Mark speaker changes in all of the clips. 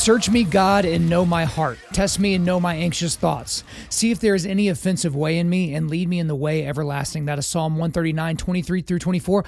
Speaker 1: Search me, God, and know my heart. Test me and know my anxious thoughts. See if there is any offensive way in me, and lead me in the way everlasting. That is Psalm 139, 23 through 24.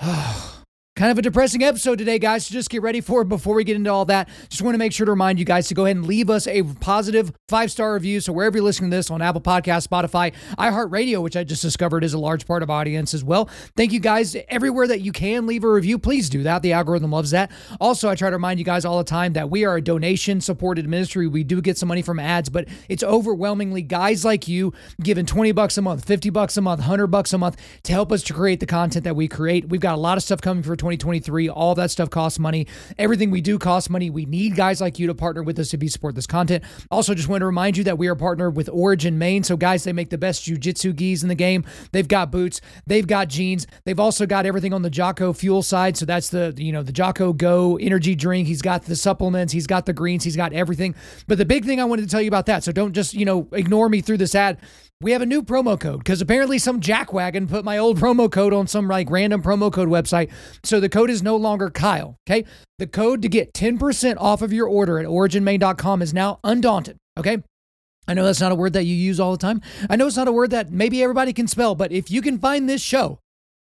Speaker 1: Kind of a depressing episode today, guys. So just get ready for it. Before we get into all that, just want to make sure to remind you guys to go ahead and leave us a positive five star review. So wherever you're listening to this on Apple Podcast, Spotify, iHeartRadio, which I just discovered is a large part of audience as well. Thank you guys everywhere that you can leave a review. Please do that. The algorithm loves that. Also, I try to remind you guys all the time that we are a donation supported ministry. We do get some money from ads, but it's overwhelmingly guys like you giving 20 bucks a month, 50 bucks a month, 100 bucks a month to help us to create the content that we create. We've got a lot of stuff coming for 2023. All that stuff costs money. Everything we do costs money. We need guys like you to partner with us to be support this content. Also, just want to remind you that we are partnered with Origin Maine. So, guys, they make the best jujitsu gis in the game. They've got boots, they've got jeans, they've also got everything on the Jocko fuel side. So that's the you know the Jocko Go energy drink. He's got the supplements, he's got the greens, he's got everything. But the big thing I wanted to tell you about that. So don't just you know ignore me through this ad we have a new promo code because apparently some jackwagon put my old promo code on some like random promo code website. So the code is no longer Kyle. Okay. The code to get 10% off of your order at originmaine.com is now undaunted. Okay. I know that's not a word that you use all the time. I know it's not a word that maybe everybody can spell, but if you can find this show,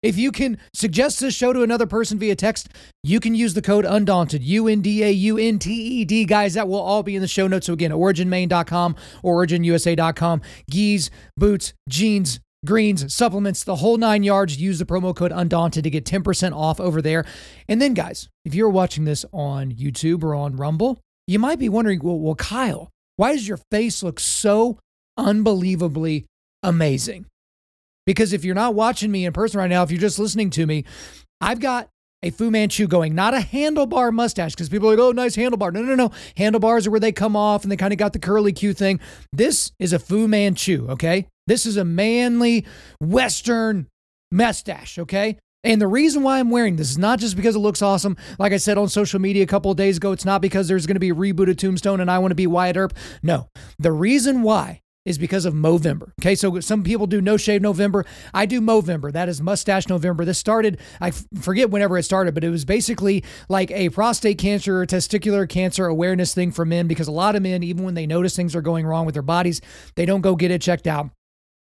Speaker 1: if you can suggest this show to another person via text, you can use the code undaunted, U N D A U N T E D. Guys, that will all be in the show notes. So again, originmaine.com, originusa.com, gis, boots, jeans, greens, supplements, the whole nine yards. Use the promo code undaunted to get 10% off over there. And then, guys, if you're watching this on YouTube or on Rumble, you might be wondering, well, well Kyle, why does your face look so unbelievably amazing? Because if you're not watching me in person right now, if you're just listening to me, I've got a Fu Manchu going, not a handlebar mustache, because people are like, oh, nice handlebar. No, no, no. Handlebars are where they come off and they kind of got the curly Q thing. This is a Fu Manchu, okay? This is a manly Western mustache, okay? And the reason why I'm wearing this is not just because it looks awesome. Like I said on social media a couple of days ago, it's not because there's going to be a reboot of Tombstone and I want to be Wyatt Earp. No. The reason why is because of Movember. Okay, so some people do no shave November. I do Movember. That is mustache November. This started, I forget whenever it started, but it was basically like a prostate cancer or testicular cancer awareness thing for men because a lot of men, even when they notice things are going wrong with their bodies, they don't go get it checked out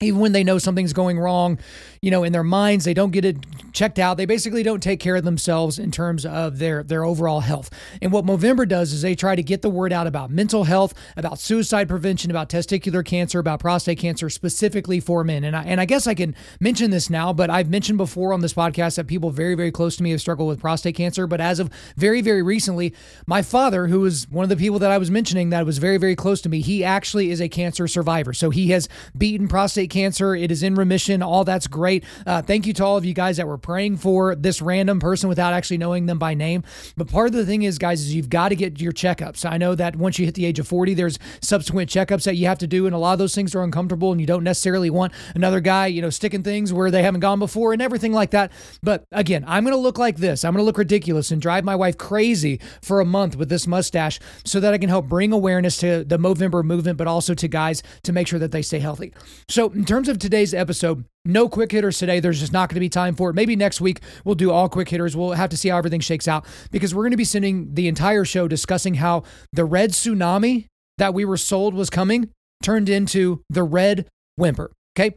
Speaker 1: even when they know something's going wrong, you know, in their minds, they don't get it checked out. They basically don't take care of themselves in terms of their their overall health. And what Movember does is they try to get the word out about mental health, about suicide prevention, about testicular cancer, about prostate cancer specifically for men. And I and I guess I can mention this now, but I've mentioned before on this podcast that people very very close to me have struggled with prostate cancer, but as of very very recently, my father, who was one of the people that I was mentioning that was very very close to me, he actually is a cancer survivor. So he has beaten prostate cancer. It is in remission. All that's great. Uh, thank you to all of you guys that were praying for this random person without actually knowing them by name. But part of the thing is, guys, is you've got to get your checkups. I know that once you hit the age of 40, there's subsequent checkups that you have to do, and a lot of those things are uncomfortable, and you don't necessarily want another guy, you know, sticking things where they haven't gone before and everything like that. But again, I'm going to look like this. I'm going to look ridiculous and drive my wife crazy for a month with this mustache so that I can help bring awareness to the Movember movement, but also to guys to make sure that they stay healthy. So, in terms of today's episode, no quick hitters today. There's just not going to be time for it. Maybe next week we'll do all quick hitters. We'll have to see how everything shakes out because we're going to be sending the entire show discussing how the red tsunami that we were sold was coming turned into the red whimper. Okay.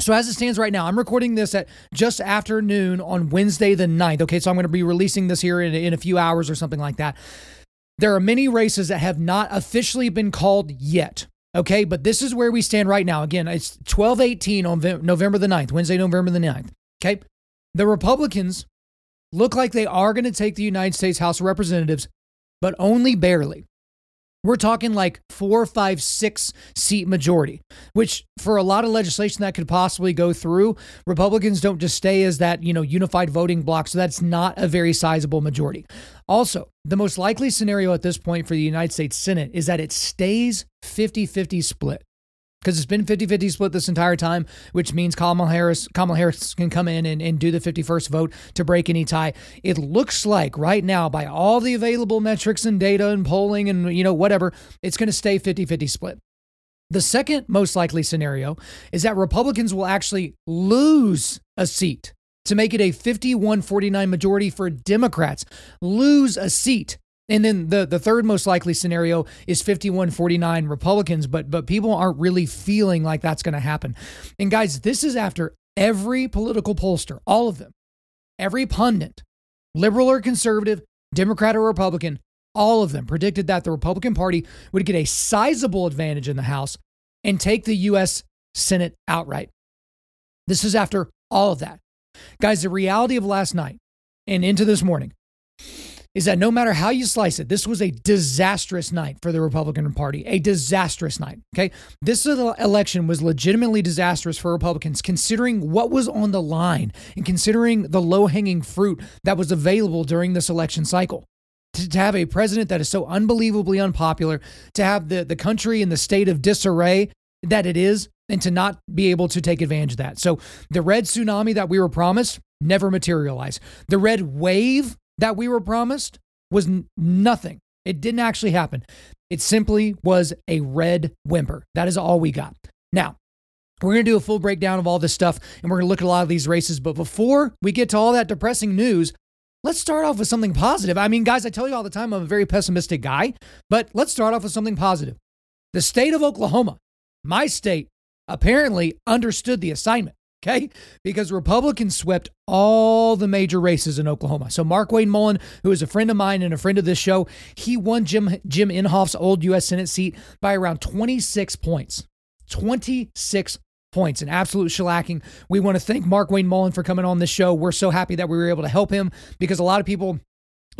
Speaker 1: So as it stands right now, I'm recording this at just after noon on Wednesday the 9th. Okay, so I'm going to be releasing this here in, in a few hours or something like that. There are many races that have not officially been called yet. Okay, but this is where we stand right now. Again, it's 1218 on November the 9th, Wednesday, November the 9th. Okay, the Republicans look like they are going to take the United States House of Representatives, but only barely. We're talking like four, five, six seat majority, which for a lot of legislation that could possibly go through, Republicans don't just stay as that, you know, unified voting bloc. So that's not a very sizable majority. Also, the most likely scenario at this point for the United States Senate is that it stays 50 50 split. Because it's been 50-50 split this entire time, which means Kamala Harris, Kamala Harris can come in and, and do the 51st vote to break any tie. It looks like right now, by all the available metrics and data and polling and you know whatever, it's going to stay 50-50 split. The second most likely scenario is that Republicans will actually lose a seat to make it a 51 49 majority for Democrats, lose a seat. And then the, the third most likely scenario is 51 49 Republicans, but but people aren't really feeling like that's going to happen. And guys, this is after every political pollster, all of them, every pundit, liberal or conservative, Democrat or Republican, all of them predicted that the Republican Party would get a sizable advantage in the House and take the U.S. Senate outright. This is after all of that. Guys, the reality of last night and into this morning is that no matter how you slice it, this was a disastrous night for the Republican Party. A disastrous night. Okay. This election was legitimately disastrous for Republicans, considering what was on the line and considering the low hanging fruit that was available during this election cycle to, have a president that is so unbelievably unpopular, to have the, the country in the state of disarray that it is, and to not be able to take advantage of that. So the red tsunami that we were promised never materialized. The red wave that we were promised was n- nothing. It didn't actually happen. It simply was a red whimper. That is all we got. Now, we're going to do a full breakdown of all this stuff and we're going to look at a lot of these races. But before we get to all that depressing news, Let's start off with something positive. I mean, guys, I tell you all the time I'm a very pessimistic guy, but let's start off with something positive. The state of Oklahoma, my state, apparently understood the assignment, okay? Because Republicans swept all the major races in Oklahoma. So Mark Wayne Mullin, who is a friend of mine and a friend of this show, he won Jim Jim Inhofe's old U.S. Senate seat by around 26 points. 26 points. An absolute shellacking. We want to thank Mark Wayne Mullin for coming on this show. We're so happy that we were able to help him because a lot of people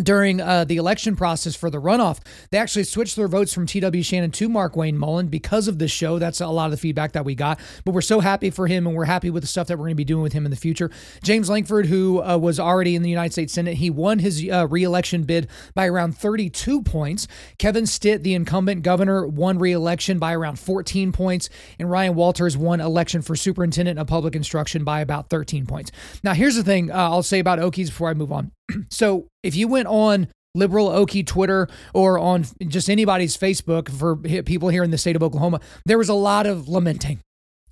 Speaker 1: during uh, the election process for the runoff, they actually switched their votes from T.W. Shannon to Mark Wayne Mullin because of this show. That's a lot of the feedback that we got. But we're so happy for him, and we're happy with the stuff that we're going to be doing with him in the future. James Lankford, who uh, was already in the United States Senate, he won his uh, reelection bid by around 32 points. Kevin Stitt, the incumbent governor, won reelection by around 14 points, and Ryan Walters won election for superintendent of public instruction by about 13 points. Now, here's the thing uh, I'll say about Okies before I move on. so if you went on liberal Okie Twitter or on just anybody's Facebook for people here in the state of Oklahoma, there was a lot of lamenting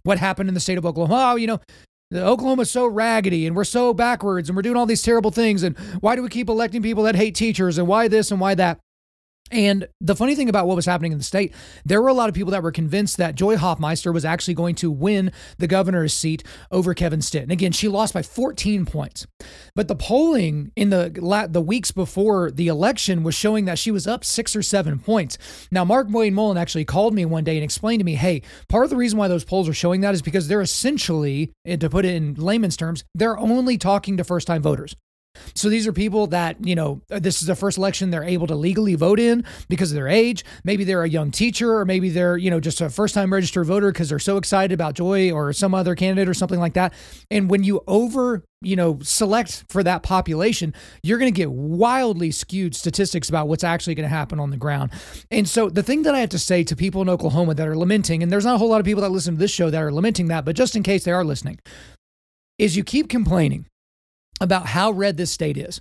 Speaker 1: what happened in the state of Oklahoma. Oh, you know, Oklahoma's so raggedy and we're so backwards and we're doing all these terrible things. And why do we keep electing people that hate teachers and why this and why that? And the funny thing about what was happening in the state, there were a lot of people that were convinced that Joy Hofmeister was actually going to win the governor's seat over Kevin Stitt. And again, she lost by 14 points. But the polling in the the weeks before the election was showing that she was up six or seven points. Now, Mark Wayne Mullin actually called me one day and explained to me, hey, part of the reason why those polls are showing that is because they're essentially, eh, to put it in layman's terms, they're only talking to first time voters. So these are people that, you know, uh, this is the first election they're able to legally vote in because of their age. Maybe they're a young teacher, or maybe they're, you know, just a first time registered voter because they're so excited about Joy or some other candidate or something like that. And when you over, you know, select for that population, you're going to get wildly skewed statistics about what's actually going to happen on the ground. And so the thing that I have to say to people in Oklahoma that are lamenting, and there's not a whole lot of people that listen to this show that are lamenting that, but just in case they are listening, is you keep complaining about how red this state is.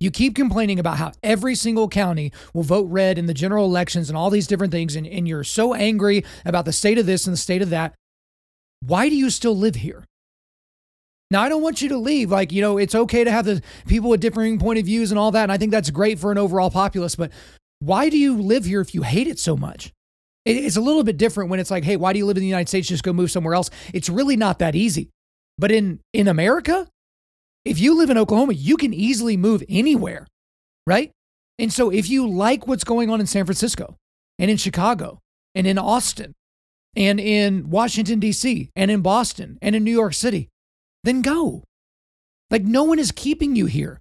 Speaker 1: You keep complaining about how every single county will vote red in the general elections and all these different things, and, and you're so angry about the state of this and the state of that. Why do you still live here? Now, I don't want you to leave. Like, you know, it's okay to have the people with differing point of views and all that. And I think that's great for an overall populace. But why do you live here if you hate it so much? It's a little bit different when it's like, hey, why do you live in the United States? Just go move somewhere else. It's really not that easy. But in, in America, if you live in Oklahoma, you can easily move anywhere, right? And so if you like what's going on in San Francisco and in Chicago and in Austin and in Washington, D.C. and in Boston and in New York City, then go. Like no one is keeping you here.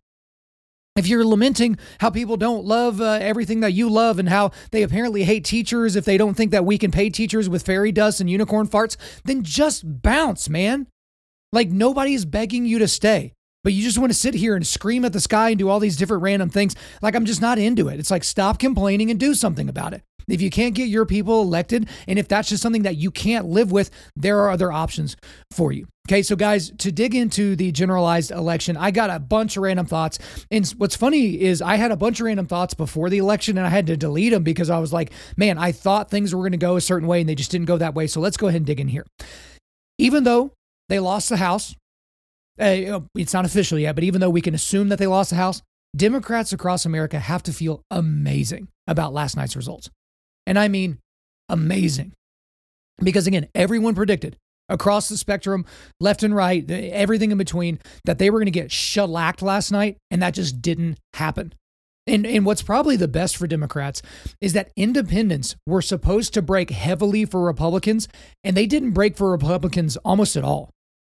Speaker 1: If you're lamenting how people don't love uh, everything that you love and how they apparently hate teachers if they don't think that we can pay teachers with fairy dust and unicorn farts, then just bounce, man. Like nobody is begging you to stay but you just want to sit here and scream at the sky and do all these different random things. Like, I'm just not into it. It's like, stop complaining and do something about it. If you can't get your people elected, and if that's just something that you can't live with, there are other options for you. Okay, so guys, to dig into the generalized election, I got a bunch of random thoughts. And what's funny is I had a bunch of random thoughts before the election and I had to delete them because I was like, man, I thought things were going to go a certain way and they just didn't go that way. So let's go ahead and dig in here. Even though they lost the House, Uh, uh, it's not official yet, but even though we can assume that they lost the House, Democrats across America have to feel amazing about last night's results. And I mean amazing. Because again, everyone predicted across the spectrum, left and right, everything in between, that they were going to get shellacked last night, and that just didn't happen. And, and what's probably the best for Democrats is that independents were supposed to break heavily for Republicans, and they didn't break for Republicans almost at all.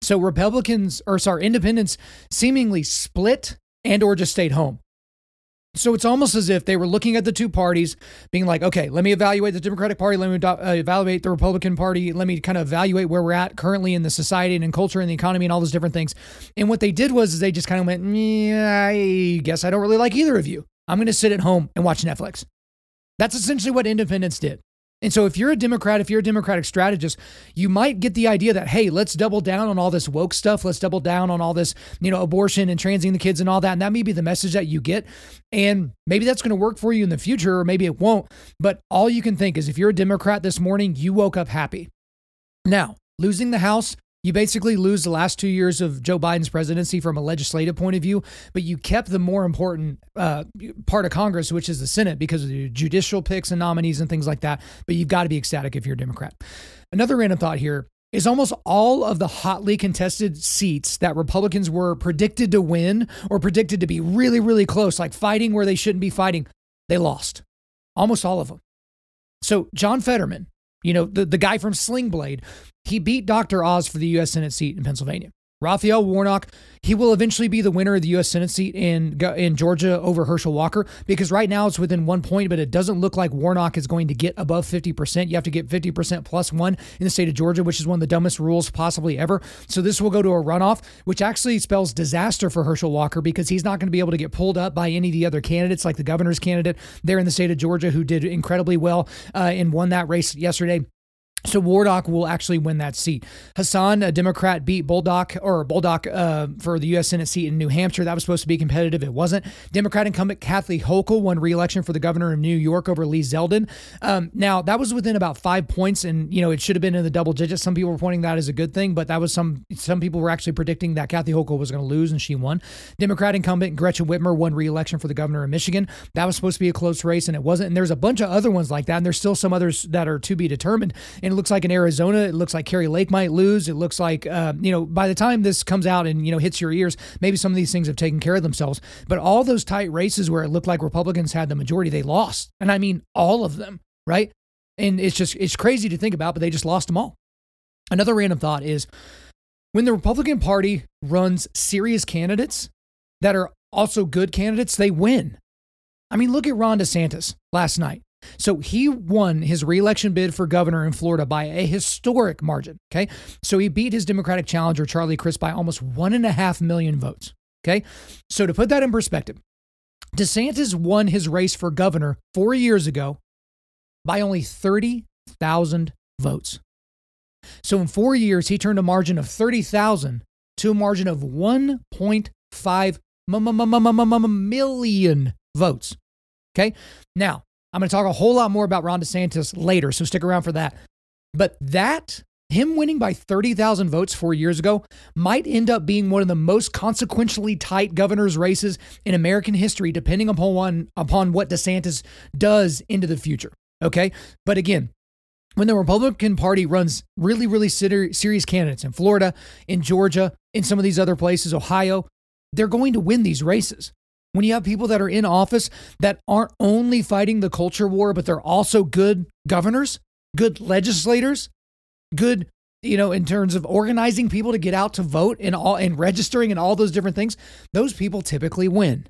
Speaker 1: So Republicans, or sorry, independents seemingly split and or just stayed home. So it's almost as if they were looking at the two parties, being like, okay, let me evaluate the Democratic Party, let me uh, evaluate the Republican Party, let me kind of evaluate where we're at currently in the society and in culture and the economy and all those different things. And what they did was they just kind of went, yeah, I guess I don't really like either of you. I'm going to sit at home and watch Netflix. That's essentially what independents did. And so, if you're a Democrat, if you're a Democratic strategist, you might get the idea that, hey, let's double down on all this woke stuff. Let's double down on all this, you know, abortion and transing the kids and all that. And that may be the message that you get. And maybe that's going to work for you in the future, or maybe it won't. But all you can think is if you're a Democrat this morning, you woke up happy. Now, losing the House you basically lose the last two years of Joe Biden's presidency from a legislative point of view, but you kept the more important uh, part of Congress, which is the Senate, because of the judicial picks and nominees and things like that. But you've got to be ecstatic if you're a Democrat. Another random thought here is almost all of the hotly contested seats that Republicans were predicted to win or predicted to be really, really close, like fighting where they shouldn't be fighting, they lost. Almost all of them. So, John Fetterman, you know, the, the guy from Sling Blade, he beat Dr. Oz for the U.S. Senate seat in Pennsylvania. Raphael Warnock, he will eventually be the winner of the U.S. Senate seat in in Georgia over Herschel Walker because right now it's within one point, but it doesn't look like Warnock is going to get above 50%. You have to get 50% plus one in the state of Georgia, which is one of the dumbest rules possibly ever. So this will go to a runoff, which actually spells disaster for Herschel Walker because he's not going to be able to get pulled up by any of the other candidates, like the governor's candidate there in the state of Georgia, who did incredibly well uh, and won that race yesterday. So Warnock will actually win that seat. Hassan, a Democrat, beat Bolduc or Bolduc uh, for the U.S. Senate seat in New Hampshire. That was supposed to be competitive. It wasn't. Democrat incumbent Kathy Hochul won re-election for the governor of New York over Lee Zeldin. Um, now that was within about five points, and you know it should have been in the double digits. Some people were pointing that as a good thing, but that was some some people were actually predicting that Kathy Hochul was going to lose, and she won. Democrat incumbent Gretchen Whitmer won re-election for the governor of Michigan. That was supposed to be a close race, and it wasn't. And there's a bunch of other ones like that, and there's still some others that are to be determined. And looks like in Arizona, it looks like Kari Lake might lose. It looks like, uh, you know, by the time this comes out and, you know, hits your ears, maybe some of these things have taken care of themselves. But all those tight races where it looked like Republicans had the majority, they lost. And I mean, all of them, right? And it's just, it's crazy to think about, but they just lost them all. Another random thought is when the Republican Party runs serious candidates that are also good candidates, they win. I mean, look at Ron DeSantis last night. So he won his reelection bid for governor in Florida by a historic margin. Okay. So he beat his Democratic challenger, Charlie Crist, by almost one and a half million votes. Okay. So to put that in perspective, DeSantis won his race for governor four years ago by only 30,000 votes. So in four years, he turned a margin of 30,000 to a margin of 1.5 million votes. Okay. Now, I'm going to talk a whole lot more about Ron DeSantis later, so stick around for that. But that, him winning by 30,000 votes four years ago, might end up being one of the most consequentially tight governor's races in American history, depending upon, upon what DeSantis does into the future. Okay. But again, when the Republican Party runs really, really serious candidates in Florida, in Georgia, in some of these other places, Ohio, they're going to win these races. When you have people that are in office that aren't only fighting the culture war, but they're also good governors, good legislators, good, you know, in terms of organizing people to get out to vote and all and registering and all those different things, those people typically win.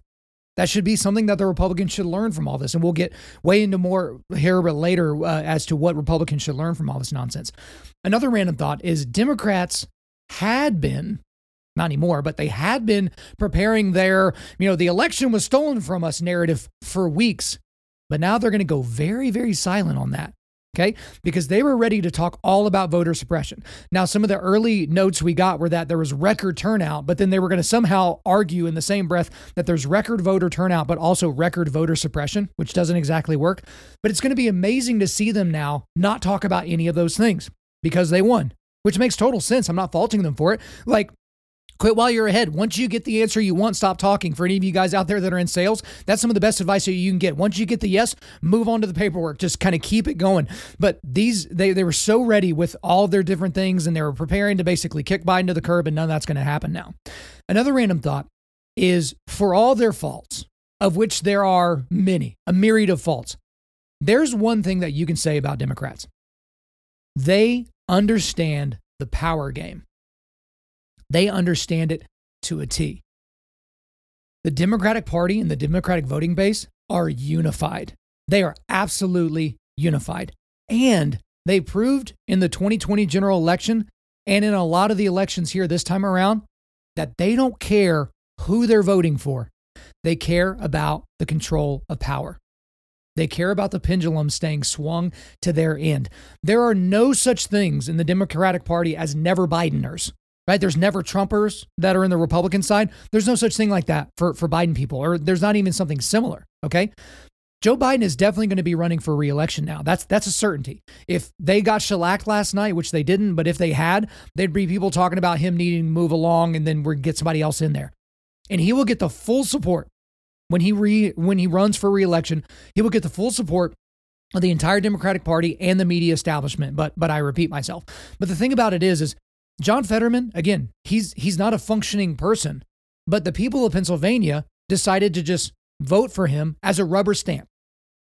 Speaker 1: That should be something that the Republicans should learn from all this. And we'll get way into more here but later uh, as to what Republicans should learn from all this nonsense. Another random thought is Democrats had been not anymore, but they had been preparing their, you know, the election was stolen from us narrative for weeks. But now they're going to go very, very silent on that. Okay. Because they were ready to talk all about voter suppression. Now, some of the early notes we got were that there was record turnout, but then they were going to somehow argue in the same breath that there's record voter turnout, but also record voter suppression, which doesn't exactly work. But it's going to be amazing to see them now not talk about any of those things because they won, which makes total sense. I'm not faulting them for it. Like, Quit while you're ahead. Once you get the answer you want, stop talking. For any of you guys out there that are in sales, that's some of the best advice that you can get. Once you get the yes, move on to the paperwork. Just kind of keep it going. But these, they, they were so ready with all their different things and they were preparing to basically kick Biden to the curb, and none of that's going to happen now. Another random thought is for all their faults, of which there are many, a myriad of faults, there's one thing that you can say about Democrats they understand the power game. They understand it to a T. The Democratic Party and the Democratic voting base are unified. They are absolutely unified. And they proved in the 2020 general election and in a lot of the elections here this time around that they don't care who they're voting for. They care about the control of power. They care about the pendulum staying swung to their end. There are no such things in the Democratic Party as never Bideners right? There's never Trumpers that are in the Republican side. There's no such thing like that for, for Biden people, or there's not even something similar. Okay. Joe Biden is definitely going to be running for reelection now. That's that's a certainty. If they got shellacked last night, which they didn't, but if they had, there'd be people talking about him needing to move along and then we get somebody else in there. And he will get the full support when he re when he runs for reelection. He will get the full support of the entire Democratic Party and the media establishment. But but I repeat myself. But the thing about it is, is John Fetterman, again, he's he's not a functioning person, but the people of Pennsylvania decided to just vote for him as a rubber stamp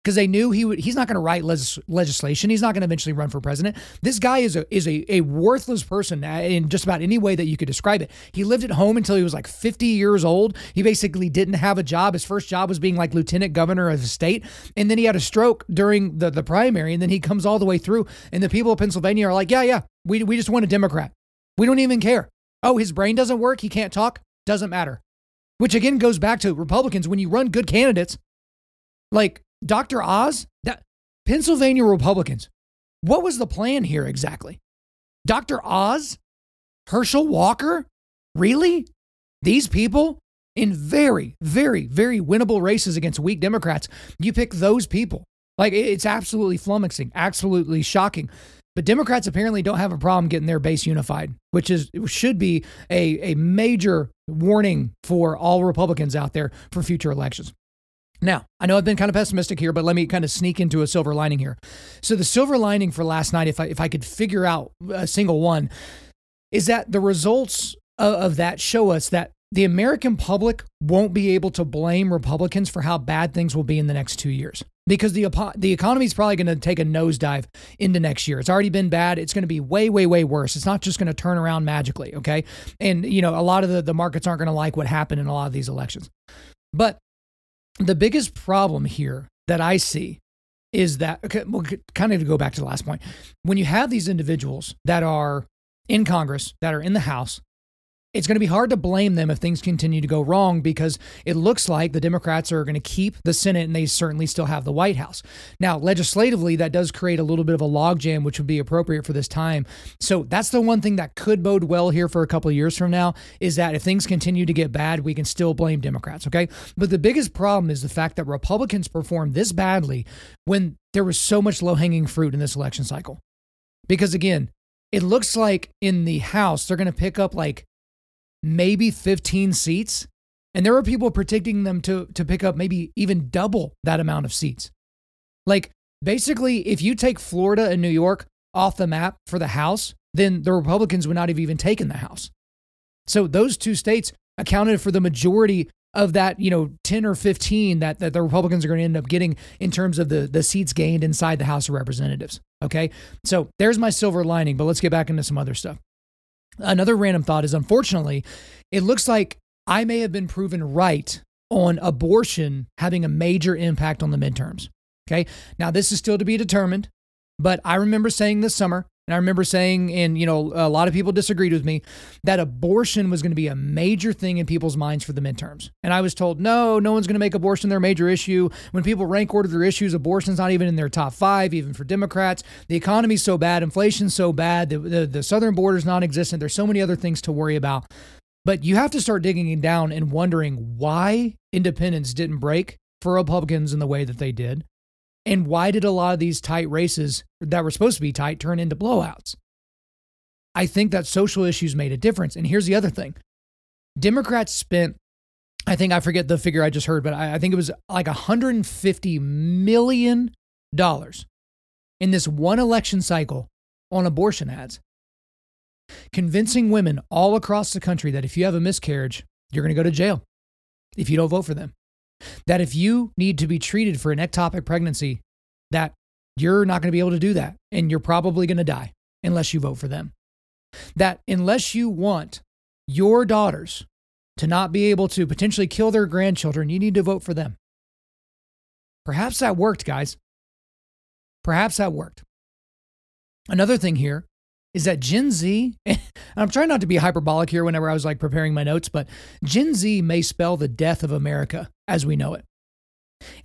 Speaker 1: because they knew he would he's not going to write legis- legislation he's not going to eventually run for president. This guy is a is a, a worthless person uh, in just about any way that you could describe it. He lived at home until he was like 50 years old. He basically didn't have a job. His first job was being like lieutenant governor of the state and then he had a stroke during the, the primary and then he comes all the way through and the people of pennsylvania are like yeah yeah we, we just want a democrat we don't even care. Oh, his brain doesn't work. He can't talk. Doesn't matter. Which again goes back to Republicans. When you run good candidates, like Dr. Oz, that Pennsylvania Republicans, what was the plan here exactly? Dr. Oz? Herschel Walker? Really? These people in very, very, very winnable races against weak Democrats, you pick those people. Like it's absolutely flummoxing, absolutely shocking. But Democrats apparently don't have a problem getting their base unified, which is should be a, a major warning for all Republicans out there for future elections. Now, I know I've been kind of pessimistic here, but let me kind of sneak into a silver lining here. So the silver lining for last night, if I if I could figure out a single one, is that the results of, of that show us that the American public won't be able to blame Republicans for how bad things will be in the next two years because the the economy is probably going to take a nosedive into next year. It's already been bad. It's going to be way, way, way worse. It's not just going to turn around magically. Okay, and you know a lot of the the markets aren't going to like what happened in a lot of these elections. But the biggest problem here that I see is that okay, well, kind of to go back to the last point, when you have these individuals that are in Congress, that are in the House, it's going to be hard to blame them if things continue to go wrong because it looks like the Democrats are going to keep the Senate and they certainly still have the White House. Now, legislatively, that does create a little bit of a logjam, which would be appropriate for this time. So that's the one thing that could bode well here for a couple of years from now is that if things continue to get bad, we can still blame Democrats, okay? But the biggest problem is the fact that Republicans performed this badly when there was so much low hanging fruit in this election cycle. Because again, it looks like in the House, they're going to pick up like maybe 15 seats. And there were people predicting them to, to pick up maybe even double that amount of seats. Like, basically, if you take Florida and New York off the map for the House, then the Republicans would not have even taken the House. So those two states accounted for the majority of that, you know, 10 or 15 that, that the Republicans are going to end up getting in terms of the, the seats gained inside the House of Representatives. Okay. So there's my silver lining, but let's get back into some other stuff. Another random thought is unfortunately, it looks like I may have been proven right on abortion having a major impact on the midterms. Okay. Now, this is still to be determined, but I remember saying this summer And I remember saying, and you know, a lot of people disagreed with me, that abortion was going to be a major thing in people's minds for the midterms. And I was told, no, no one's going to make abortion their major issue. When people rank order their issues, abortion's not even in their top five, even for Democrats. The economy's so bad, inflation's so bad, the, the, the southern border's non existent. There's so many other things to worry about. But you have to start digging down and wondering why independents didn't break for Republicans in the way that they did and why did a lot of these tight races that were supposed to be tight turn into blowouts? I think that social issues made a difference. And here's the other thing Democrats spent, I think I forget the figure I just heard, but I, I think it was like $150 million in this one election cycle on abortion ads, convincing women all across the country that if you have a miscarriage, you're going to go to jail if you don't vote for them that if you need to be treated for an ectopic pregnancy, that you're not going to be able to do that and you're probably going to die unless you vote for them. That unless you want your daughters to not be able to potentially kill their grandchildren, you need to vote for them. Perhaps that worked, guys. Perhaps that worked. Another thing here is that Gen Z, I'm trying not to be hyperbolic here whenever I was like preparing my notes, but Gen Z may spell the death of America as we know it.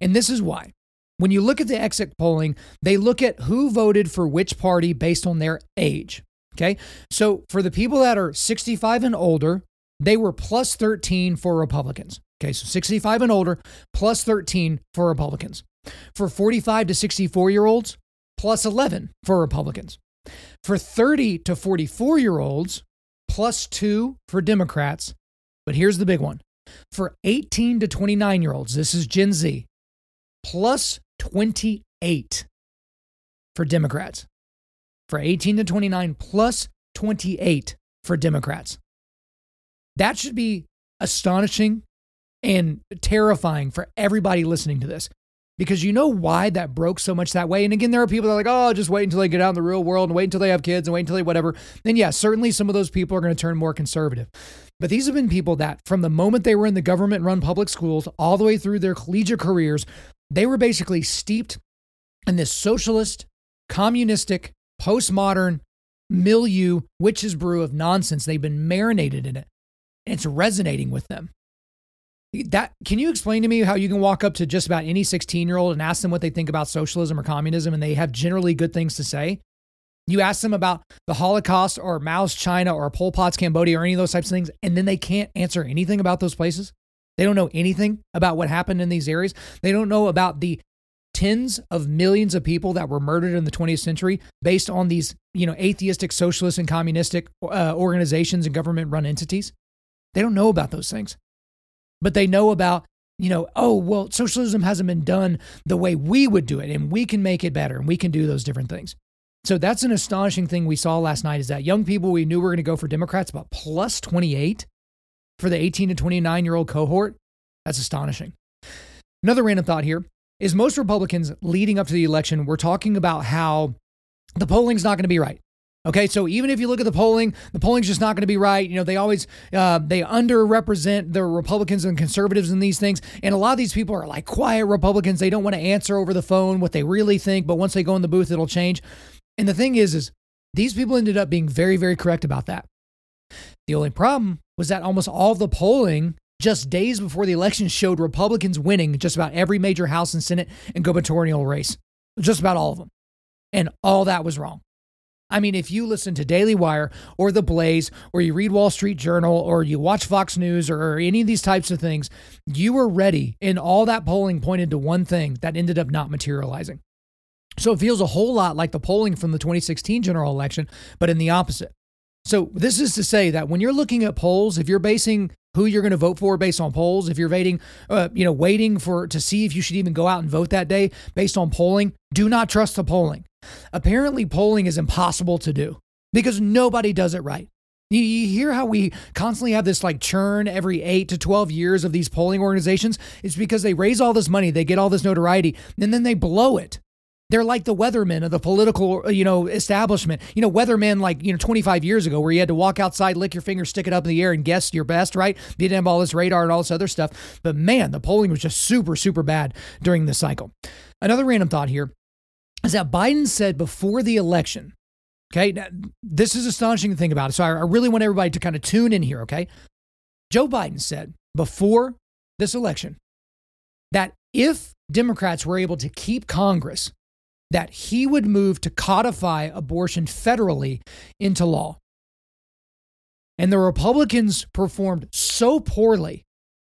Speaker 1: And this is why. When you look at the exit polling, they look at who voted for which party based on their age. Okay. So for the people that are 65 and older, they were plus 13 for Republicans. Okay. So 65 and older, plus 13 for Republicans. For 45 to 64 year olds, plus 11 for Republicans. For 30 to 44 year olds, plus two for Democrats. But here's the big one for 18 to 29 year olds, this is Gen Z, plus 28 for Democrats. For 18 to 29, plus 28 for Democrats. That should be astonishing and terrifying for everybody listening to this because you know why that broke so much that way. And again, there are people that are like, oh, just wait until they get out in the real world and wait until they have kids and wait until they whatever. Then, yeah, certainly some of those people are going to turn more conservative. But these have been people that, from the moment they were in the government run public schools all the way through their collegiate careers, they were basically steeped in this socialist, communistic, postmodern milieu, witch's brew of nonsense. They've been marinated in it. And it's resonating with them. That can you explain to me how you can walk up to just about any 16 year old and ask them what they think about socialism or communism and they have generally good things to say? You ask them about the Holocaust or Mao's China or Pol Pot's Cambodia or any of those types of things, and then they can't answer anything about those places. They don't know anything about what happened in these areas. They don't know about the tens of millions of people that were murdered in the 20th century based on these, you know, atheistic, socialist, and communistic uh, organizations and government-run entities. They don't know about those things but they know about you know, oh, well, socialism hasn't been done the way we would do it, and we can make it better, and we can do those different things. So that's an astonishing thing we saw last night is that young people we knew were going to go for Democrats about plus 28 for the 18 to 29 year old cohort. That's astonishing. Another random thought here is most Republicans leading up to the election were talking about how the polling's not going to be right. Okay, so even if you look at the polling, the polling's just not going to be right. You know, they always uh, they underrepresent the Republicans and conservatives in these things, and a lot of these people are like quiet Republicans. They don't want to answer over the phone what they really think, but once they go in the booth, it'll change. And the thing is, is these people ended up being very, very correct about that. The only problem was that almost all the polling just days before the election showed Republicans winning just about every major House and Senate and gubernatorial race, just about all of them, and all that was wrong. I mean, if you listen to Daily Wire or The Blaze, or you read Wall Street Journal, or you watch Fox News, or any of these types of things, you were ready. And all that polling pointed to one thing that ended up not materializing. So it feels a whole lot like the polling from the 2016 general election, but in the opposite. So this is to say that when you're looking at polls, if you're basing who you're going to vote for based on polls, if you're waiting, uh, you know, waiting for to see if you should even go out and vote that day based on polling, do not trust the polling. Apparently, polling is impossible to do because nobody does it right. You, hear how we constantly have this like churn every eight to 12 years of these polling organizations? It's because they raise all this money, they get all this notoriety, and then they blow it. They're like the weathermen of the political, you know, establishment. You know, weathermen like, you know, 25 years ago where you had to walk outside, lick your finger, stick it up in the air and guess your best, right? You didn't have all this radar and all this other stuff. But man, the polling was just super, super bad during this cycle. Another random thought here is that Biden said before the election Okay. Now, this is astonishing to think about. So I, I really want everybody to kind of tune in here. Okay. Joe Biden said before this election that if Democrats were able to keep Congress, that he would move to codify abortion federally into law. And the Republicans performed so poorly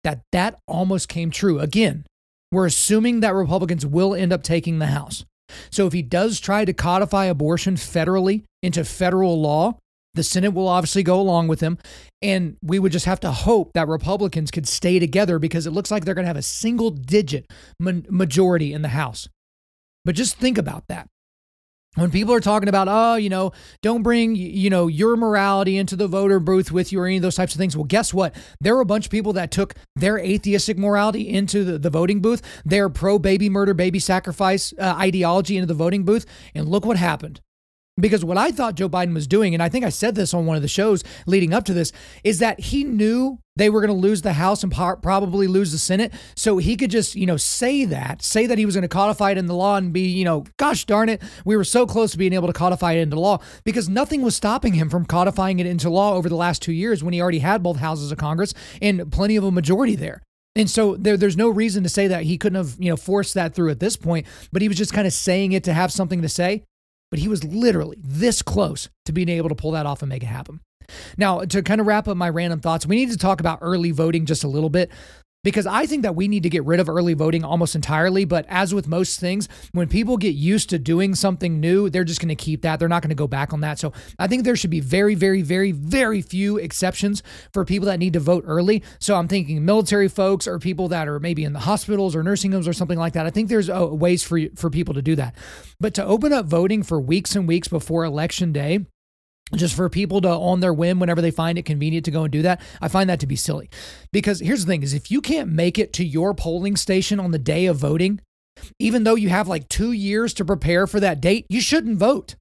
Speaker 1: that that almost came true. Again, we're assuming that Republicans will end up taking the House. So if he does try to codify abortion federally into federal law, the Senate will obviously go along with him. And we would just have to hope that Republicans could stay together because it looks like they're going to have a single digit majority in the House. But just think about that when people are talking about oh you know don't bring you know your morality into the voter booth with you or any of those types of things. Well guess what? There were a bunch of people that took their atheistic morality into the, the voting booth their pro baby murder baby sacrifice uh, ideology into the voting booth and look what happened because what I thought Joe Biden was doing, and I think I said this on one of the shows leading up to this, is that he knew they were going to lose the House and probably lose the Senate. So he could just, you know, say that, say that he was going to codify it in the law and be, you know, gosh darn it, we were so close to being able to codify it into law because nothing was stopping him from codifying it into law over the last two years when he already had both houses of Congress and plenty of a majority there. And so there, there's no reason to say that he couldn't have, you know, forced that through at this point, but he was just kind of saying it to have something to say but he was literally this close to being able to pull that off and make it happen. Now, to kind of wrap up my random thoughts, we need to talk about early voting just a little bit because I think that we need to get rid of early voting almost entirely. But as with most things, when people get used to doing something new, they're just going to keep that. They're not going to go back on that. So I think there should be very, very, very, very few exceptions for people that need to vote early. So I'm thinking military folks or people that are maybe in the hospitals or nursing homes or something like that. I think there's uh, ways for for people to do that. But to open up voting for weeks and weeks before election day just for people to on their whim whenever they find it convenient to go and do that i find that to be silly. Because here's the thing is if you can't make it to your polling station on the day of voting even though you have like 2 years to prepare for that date you shouldn't vote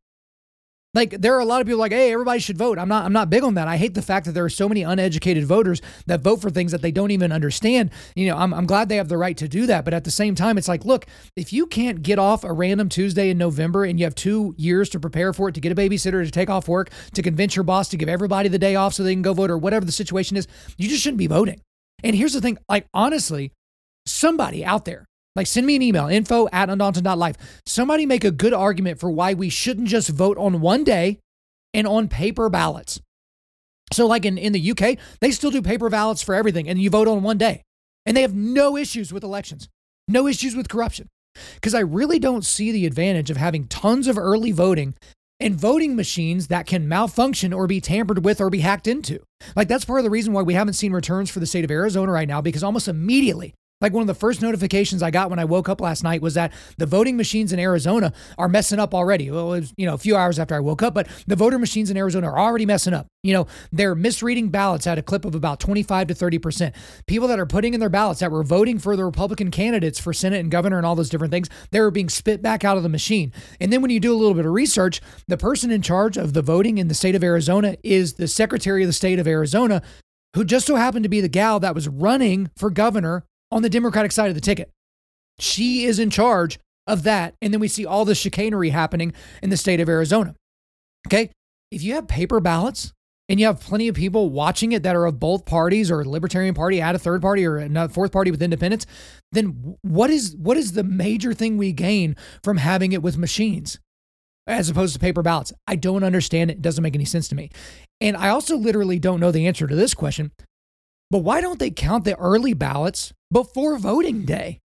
Speaker 1: like there are a lot of people like, hey, everybody should vote. I'm not I'm not big on that. I hate the fact that there are so many uneducated voters that vote for things that they don't even understand. You know, I'm I'm glad they have the right to do that. But at the same time, it's like, look, if you can't get off a random Tuesday in November and you have two years to prepare for it, to get a babysitter, to take off work, to convince your boss to give everybody the day off so they can go vote or whatever the situation is, you just shouldn't be voting. And here's the thing, like honestly, somebody out there like, send me an email, info at undaunted.life. Somebody make a good argument for why we shouldn't just vote on one day and on paper ballots. So, like in, in the UK, they still do paper ballots for everything, and you vote on one day. And they have no issues with elections, no issues with corruption. Because I really don't see the advantage of having tons of early voting and voting machines that can malfunction or be tampered with or be hacked into. Like, that's part of the reason why we haven't seen returns for the state of Arizona right now, because almost immediately like one of the first notifications I got when I woke up last night was that the voting machines in Arizona are messing up already. Well, it was, you know, a few hours after I woke up, but the voter machines in Arizona are already messing up. You know, they're misreading ballots at a clip of about 25 to 30%. People that are putting in their ballots that were voting for the Republican candidates for Senate and governor and all those different things, they were being spit back out of the machine. And then when you do a little bit of research, the person in charge of the voting in the state of Arizona is the Secretary of the state of Arizona, who just so happened to be the gal that was running for governor on the Democratic side of the ticket. She is in charge of that. And then we see all the chicanery happening in the state of Arizona. Okay. If you have paper ballots and you have plenty of people watching it that are of both parties or Libertarian Party, add a third party or a fourth party with independents, then what is what is the major thing we gain from having it with machines as opposed to paper ballots? I don't understand it. It doesn't make any sense to me. And I also literally don't know the answer to this question. But why don't they count the early ballots before voting day?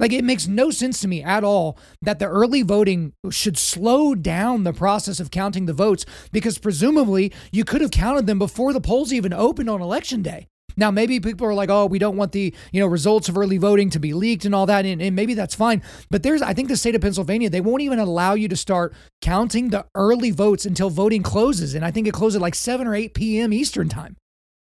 Speaker 1: Like, it makes no sense to me at all that the early voting should slow down the process of counting the votes because presumably you could have counted them before the polls even opened on election day. Now, maybe people are like, oh, we don't want the, you know, results of early voting to be leaked and all that. And, and maybe that's fine. But there's, I think the state of Pennsylvania, they won't even allow you to start counting the early votes until voting closes. And I think it closes at like 7 or 8 p.m. Eastern time.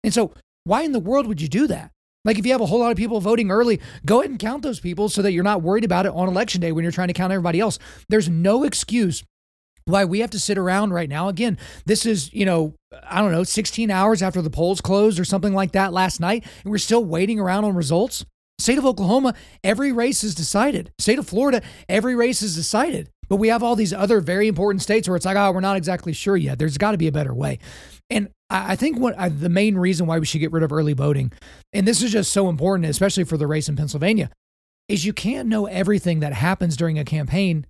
Speaker 1: And so why in the world would you do that? Like if you have a whole lot of people voting early, go ahead and count those people so that you're not worried about it on election day when you're trying to count everybody else. There's no excuse why we have to sit around right now. Again, this is, you know, I don't know, 16 hours after the polls closed or something like that last night, and we're still waiting around on results. State of Oklahoma, every race is decided. State of Florida, every race is decided. But we have all these other very important states where it's like, oh, we're not exactly sure yet. There's got to be a better way. And I think what I, the main reason why we should get rid of early voting, and this is just so important, especially for the race in Pennsylvania, is you can't know everything that happens during a campaign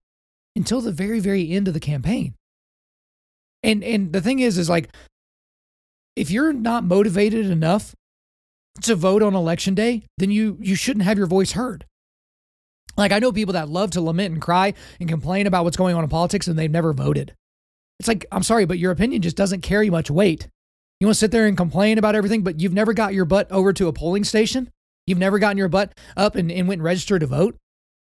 Speaker 1: until the very, very end of the campaign. And and the thing is, is like if you're not motivated enough to vote on election day, then you you shouldn't have your voice heard. Like I know people that love to lament and cry and complain about what's going on in politics and they've never voted. It's like, I'm sorry, but your opinion just doesn't carry much weight. You want to sit there and complain about everything, but you've never got your butt over to a polling station. You've never gotten your butt up and, and went and registered to vote.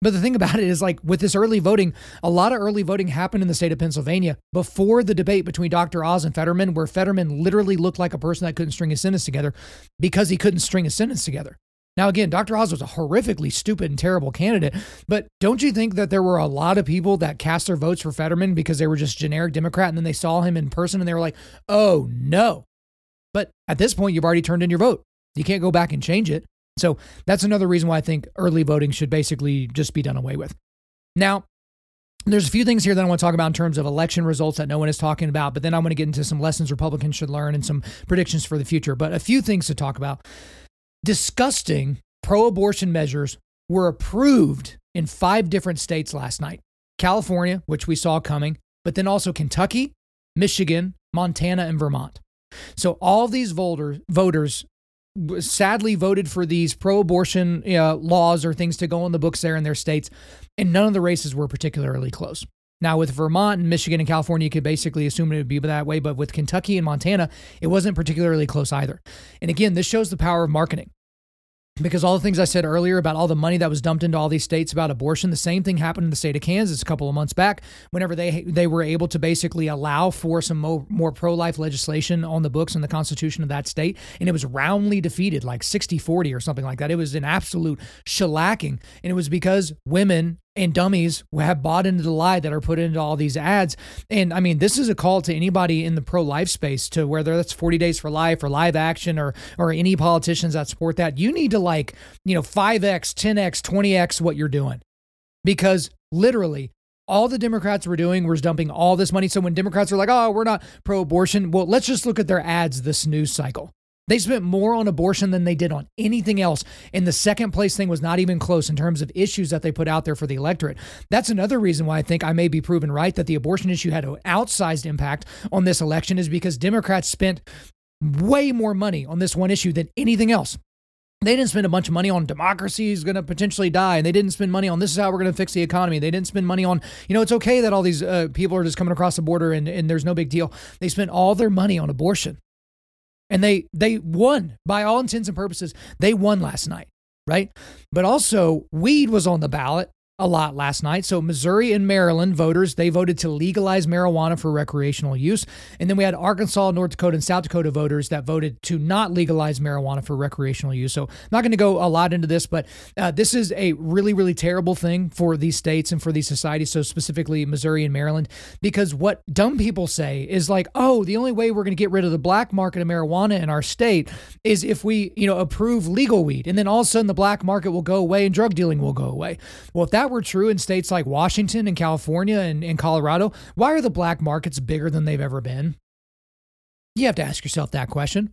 Speaker 1: But the thing about it is, like with this early voting, a lot of early voting happened in the state of Pennsylvania before the debate between Dr. Oz and Fetterman, where Fetterman literally looked like a person that couldn't string a sentence together because he couldn't string a sentence together. Now, again, Dr. Oz was a horrifically stupid and terrible candidate, but don't you think that there were a lot of people that cast their votes for Fetterman because they were just generic Democrat and then they saw him in person and they were like, oh no. But at this point, you've already turned in your vote. You can't go back and change it. So that's another reason why I think early voting should basically just be done away with. Now, there's a few things here that I want to talk about in terms of election results that no one is talking about, but then I want to get into some lessons Republicans should learn and some predictions for the future. But a few things to talk about disgusting pro abortion measures were approved in five different states last night California, which we saw coming, but then also Kentucky, Michigan, Montana, and Vermont. So all these voters, sadly voted for these pro abortion laws or things to go on the books there in their states, and none of the races were particularly close. Now, with Vermont and Michigan and California, you could basically assume it would be that way, but with Kentucky and Montana, it wasn't particularly close either. And again, this shows the power of marketing because all the things I said earlier about all the money that was dumped into all these states about abortion, the same thing happened in the state of Kansas a couple of months back. Whenever they they were able to basically allow for some more, more pro life legislation on the books in the constitution of that state, and it was roundly defeated, like 60-40 or something like that. It was an absolute shellacking, and it was because women and dummies have bought into the lie that are put into all these ads. And I mean, this is a call to anybody in the pro life space to whether that's 40 days for life or live action or or any politicians that support that. You need to like, you know, 5x, 10x, 20x what you're doing. Because literally all the Democrats were doing was dumping all this money. So when Democrats are like, oh, we're not pro abortion, well, let's just look at their ads this news cycle. They spent more on abortion than they did on anything else. And the second place thing was not even close in terms of issues that they put out there for the electorate. That's another reason why I think I may be proven right that the abortion issue had an outsized impact on this election is because Democrats spent way more money on this one issue than anything else. They didn't spend a bunch of money on democracy is going to potentially die. And they didn't spend money on this is how we're going to fix the economy. They didn't spend money on, you know, it's okay that all these uh, people are just coming across the border and, and there's no big deal. They spent all their money on abortion and they they won by all intents and purposes. They won last night, right? But also weed was on the ballot a lot last night. So Missouri and Maryland voters, they voted to legalize marijuana for recreational use. And then we had Arkansas, North Dakota, and South Dakota voters that voted to not legalize marijuana for recreational use. So I'm not going to go a lot into this, but uh, this is a really, really terrible thing for these states and for these societies. So specifically Missouri and Maryland, because what dumb people say is like, oh, the only way we're going to get rid of the black market of marijuana in our state is if we, you know, approve legal weed. And then all of a sudden the black market will go away and drug dealing will go away. Well, if that that were true in states like Washington and California and, and Colorado, why are the black markets bigger than they've ever been? You have to ask yourself that question.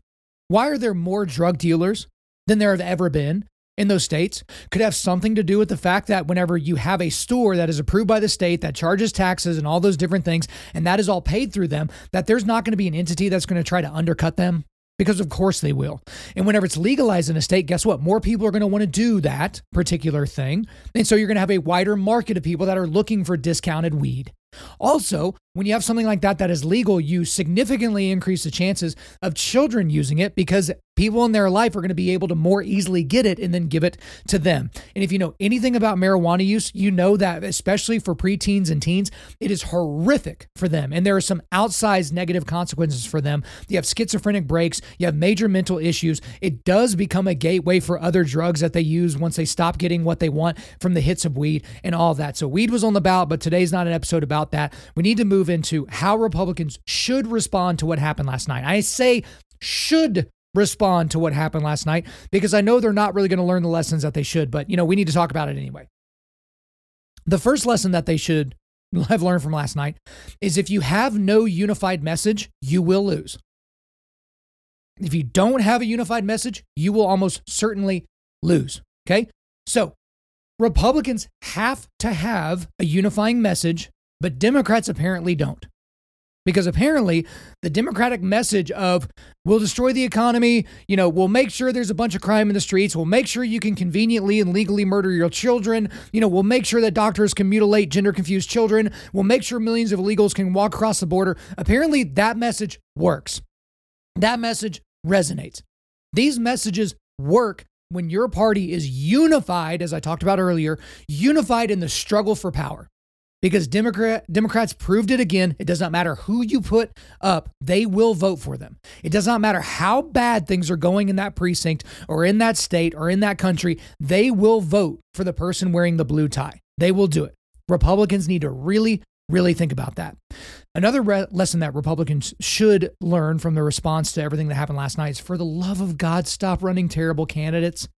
Speaker 1: Why are there more drug dealers than there have ever been in those states? Could have something to do with the fact that whenever you have a store that is approved by the state that charges taxes and all those different things, and that is all paid through them, that there's not going to be an entity that's going to try to undercut them because of course they will. And whenever it's legalized in a state, guess what? More people are going to want to do that particular thing. And so you're going to have a wider market of people that are looking for discounted weed. Also, when you have something like that that is legal, you significantly increase the chances of children using it because people in their life are going to be able to more easily get it and then give it to them. And if you know anything about marijuana use, you know that especially for preteens and teens, it is horrific for them. And there are some outsized negative consequences for them. You have schizophrenic breaks, you have major mental issues. It does become a gateway for other drugs that they use once they stop getting what they want from the hits of weed and all that. So weed was on the ballot, but today's not an episode about that. We need to move into how Republicans should respond to what happened last night. I say should respond to what happened last night because I know they're not really going to learn the lessons that they should, but you know, we need to talk about it anyway. The first lesson that they should I've learned from last night is if you have no unified message, you will lose. If you don't have a unified message, you will almost certainly lose. Okay. So Republicans have to have a unifying message, but Democrats apparently don't. Because apparently, the Democratic message of we'll destroy the economy, you know, we'll make sure there's a bunch of crime in the streets, we'll make sure you can conveniently and legally murder your children, you know, we'll make sure that doctors can mutilate gender confused children, we'll make sure millions of illegals can walk across the border. Apparently, that message works. That message resonates. These messages work when your party is unified, as I talked about earlier, unified in the struggle for power. Because Democrat, Democrats proved it again. It does not matter who you put up, they will vote for them. It does not matter how bad things are going in that precinct or in that state or in that country, they will vote for the person wearing the blue tie. They will do it. Republicans need to really, really think about that. Another re- lesson that Republicans should learn from the response to everything that happened last night is for the love of God, stop running terrible candidates.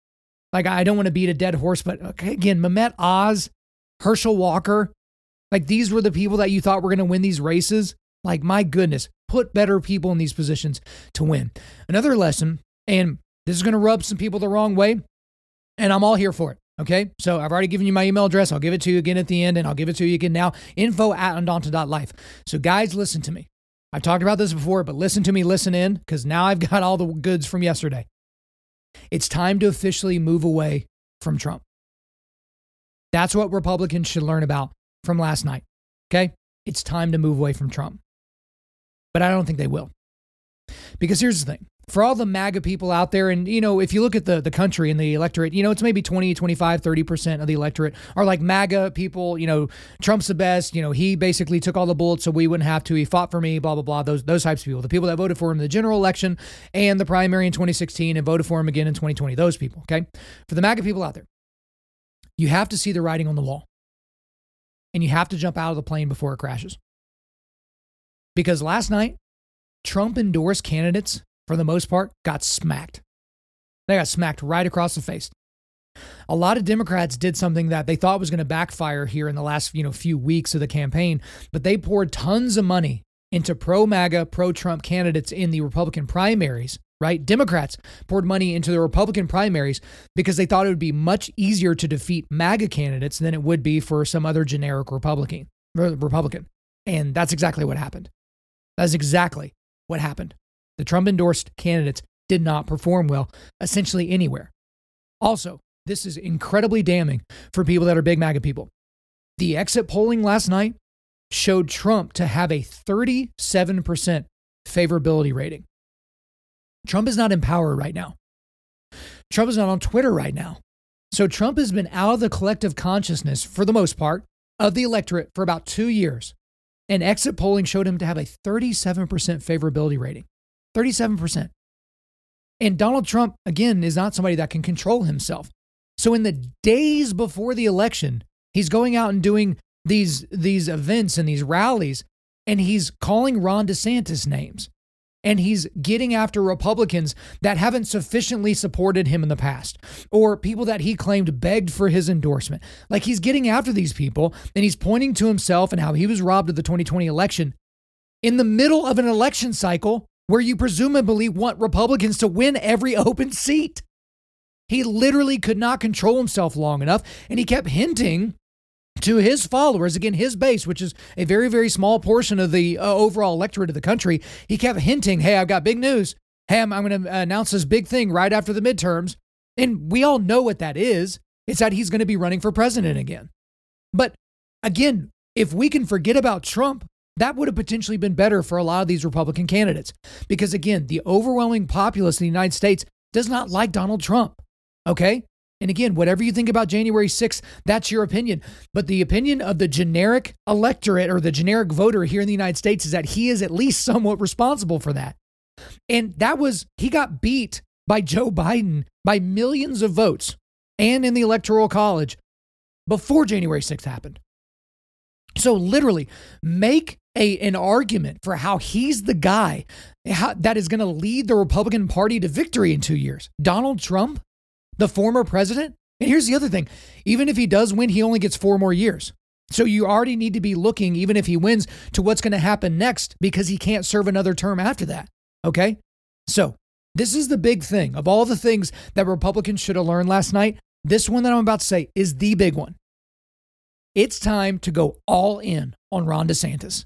Speaker 1: Like, I don't want to beat a dead horse, but again, Mehmet Oz, Herschel Walker, like these were the people that you thought were going to win these races. Like, my goodness, put better people in these positions to win. Another lesson, and this is going to rub some people the wrong way, and I'm all here for it. Okay. So I've already given you my email address. I'll give it to you again at the end and I'll give it to you again now. Info at undaunted.life. So, guys, listen to me. I've talked about this before, but listen to me, listen in, because now I've got all the goods from yesterday. It's time to officially move away from Trump. That's what Republicans should learn about from last night. Okay. It's time to move away from Trump. But I don't think they will. Because here's the thing for all the MAGA people out there, and you know, if you look at the, the country and the electorate, you know, it's maybe 20, 25, 30% of the electorate are like MAGA people, you know, Trump's the best, you know, he basically took all the bullets so we wouldn't have to, he fought for me, blah, blah, blah, those, those types of people. The people that voted for him in the general election and the primary in 2016 and voted for him again in 2020, those people, okay? For the MAGA people out there, you have to see the writing on the wall. And you have to jump out of the plane before it crashes. Because last night, Trump endorsed candidates for the most part, got smacked. They got smacked right across the face. A lot of Democrats did something that they thought was going to backfire here in the last, you know, few weeks of the campaign, but they poured tons of money into pro MAGA, pro Trump candidates in the Republican primaries, right? Democrats poured money into the Republican primaries because they thought it would be much easier to defeat MAGA candidates than it would be for some other generic Republican. Republican. And that's exactly what happened. That's exactly what happened. The Trump endorsed candidates did not perform well, essentially anywhere. Also, this is incredibly damning for people that are big MAGA people. The exit polling last night showed Trump to have a 37% favorability rating. Trump is not in power right now. Trump is not on Twitter right now. So Trump has been out of the collective consciousness, for the most part, of the electorate for about two years. And exit polling showed him to have a 37% favorability rating. 37%. And Donald Trump, again, is not somebody that can control himself. So in the days before the election, he's going out and doing these, these events and these rallies, and he's calling Ron DeSantis names. And he's getting after Republicans that haven't sufficiently supported him in the past, or people that he claimed begged for his endorsement. Like he's getting after these people, and he's pointing to himself and how he was robbed of the 2020 election in the middle of an election cycle where you presumably want Republicans to win every open seat. He literally could not control himself long enough, and he kept hinting to his followers, again, his base, which is a very, very small portion of the uh, overall electorate of the country. He kept hinting, hey, I've got big news. Hey, I'm, I'm going to announce this big thing right after the midterms. And we all know what that is. It's that he's going to be running for president again. But again, if we can forget about Trump, that would have potentially been better for a lot of these Republican candidates. Because again, the overwhelming populace in the United States does not like Donald Trump. Okay? And again, whatever you think about January 6th, that's your opinion. But the opinion of the generic electorate or the generic voter here in the United States is that he is at least somewhat responsible for that. And that was, he got beat by Joe Biden by millions of votes and in the Electoral College before January 6th happened. So literally, make a an argument for how he's the guy how, that is going to lead the Republican Party to victory in two years. Donald Trump, the former president. And here's the other thing: even if he does win, he only gets four more years. So you already need to be looking, even if he wins, to what's going to happen next because he can't serve another term after that. Okay? So this is the big thing. Of all the things that Republicans should have learned last night, this one that I'm about to say is the big one. It's time to go all in on Ron DeSantis.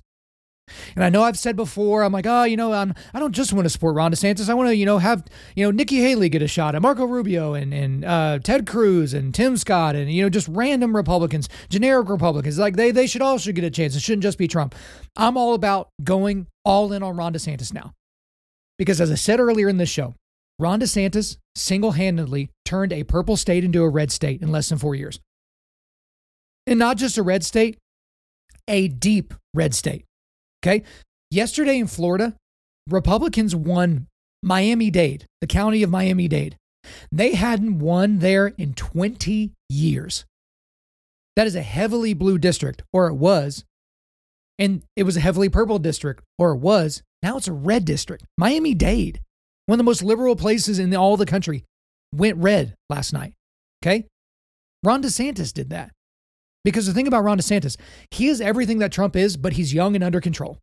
Speaker 1: And I know I've said before, I'm like, oh, you know, I'm, I don't just want to support Ron DeSantis. I want to, you know, have, you know, Nikki Haley get a shot at Marco Rubio and, and uh, Ted Cruz and Tim Scott and, you know, just random Republicans, generic Republicans. Like they, they should all should get a chance. It shouldn't just be Trump. I'm all about going all in on Ron DeSantis now. Because as I said earlier in this show, Ron DeSantis single handedly turned a purple state into a red state in less than four years. And not just a red state, a deep red state. Okay. Yesterday in Florida, Republicans won Miami Dade, the county of Miami Dade. They hadn't won there in 20 years. That is a heavily blue district, or it was. And it was a heavily purple district, or it was. Now it's a red district. Miami Dade, one of the most liberal places in all the country, went red last night. Okay. Ron DeSantis did that. Because the thing about Ron DeSantis, he is everything that Trump is, but he's young and under control.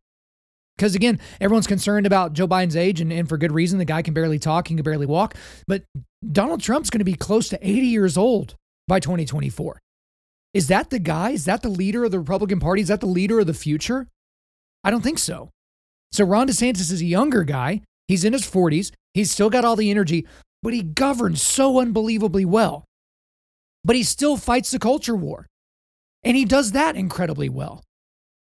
Speaker 1: Because again, everyone's concerned about Joe Biden's age, and, and for good reason. The guy can barely talk, he can barely walk. But Donald Trump's going to be close to 80 years old by 2024. Is that the guy? Is that the leader of the Republican Party? Is that the leader of the future? I don't think so. So Ron DeSantis is a younger guy. He's in his 40s. He's still got all the energy, but he governs so unbelievably well. But he still fights the culture war. And he does that incredibly well.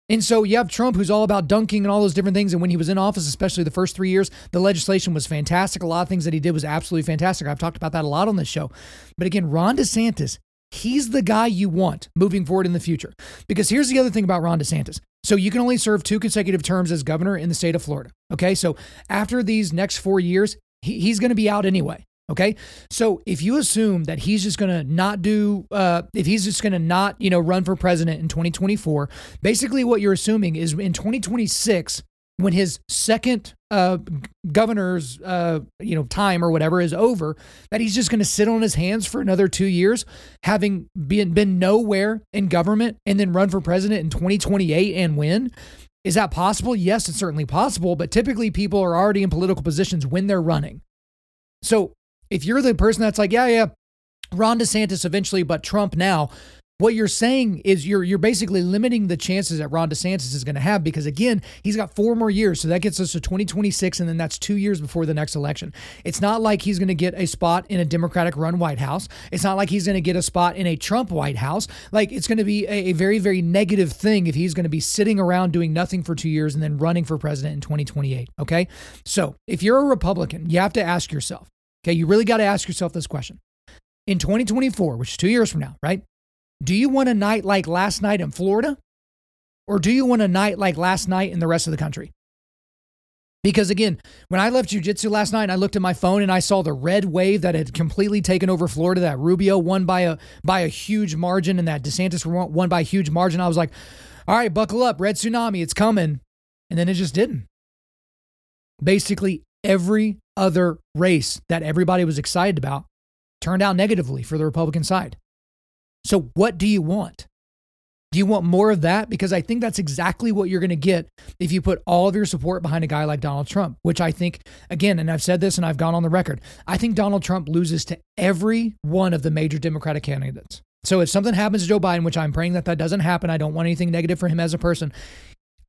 Speaker 1: And so you have Trump, who's all about dunking and all those different things. And when he was in office, especially the first three years, the legislation was fantastic. A lot of things that he did was absolutely fantastic. I've talked about that a lot on this show. But again, Ron DeSantis, he's the guy you want moving forward in the future. Because here's the other thing about Ron DeSantis. So you can only serve two consecutive terms as governor in the state of Florida. Okay. So after these next four years, he, he's going to be out anyway. Okay. So if you assume that he's just going to not do, uh, if he's just going to not, you know, run for president in 2024, basically what you're assuming is in 2026, when his second uh, governor's, uh, you know, time or whatever is over, that he's just going to sit on his hands for another two years, having been, been nowhere in government and then run for president in 2028 and win. Is that possible? Yes, it's certainly possible, but typically people are already in political positions when they're running. So if you're the person that's like, yeah, yeah, Ron DeSantis eventually, but Trump now, what you're saying is you're you're basically limiting the chances that Ron DeSantis is going to have because again, he's got four more years, so that gets us to 2026, and then that's two years before the next election. It's not like he's going to get a spot in a Democratic-run White House. It's not like he's going to get a spot in a Trump White House. Like it's going to be a, a very very negative thing if he's going to be sitting around doing nothing for two years and then running for president in 2028. Okay, so if you're a Republican, you have to ask yourself, Okay, you really got to ask yourself this question. In 2024, which is two years from now, right? Do you want a night like last night in Florida? Or do you want a night like last night in the rest of the country? Because again, when I left jujitsu last night, I looked at my phone and I saw the red wave that had completely taken over Florida. That Rubio won by a by a huge margin, and that DeSantis won by a huge margin. I was like, "All right, buckle up, red tsunami, it's coming," and then it just didn't. Basically, every other race that everybody was excited about turned out negatively for the Republican side. So, what do you want? Do you want more of that? Because I think that's exactly what you're going to get if you put all of your support behind a guy like Donald Trump, which I think, again, and I've said this and I've gone on the record, I think Donald Trump loses to every one of the major Democratic candidates. So if something happens to Joe Biden, which I'm praying that that doesn't happen, I don't want anything negative for him as a person.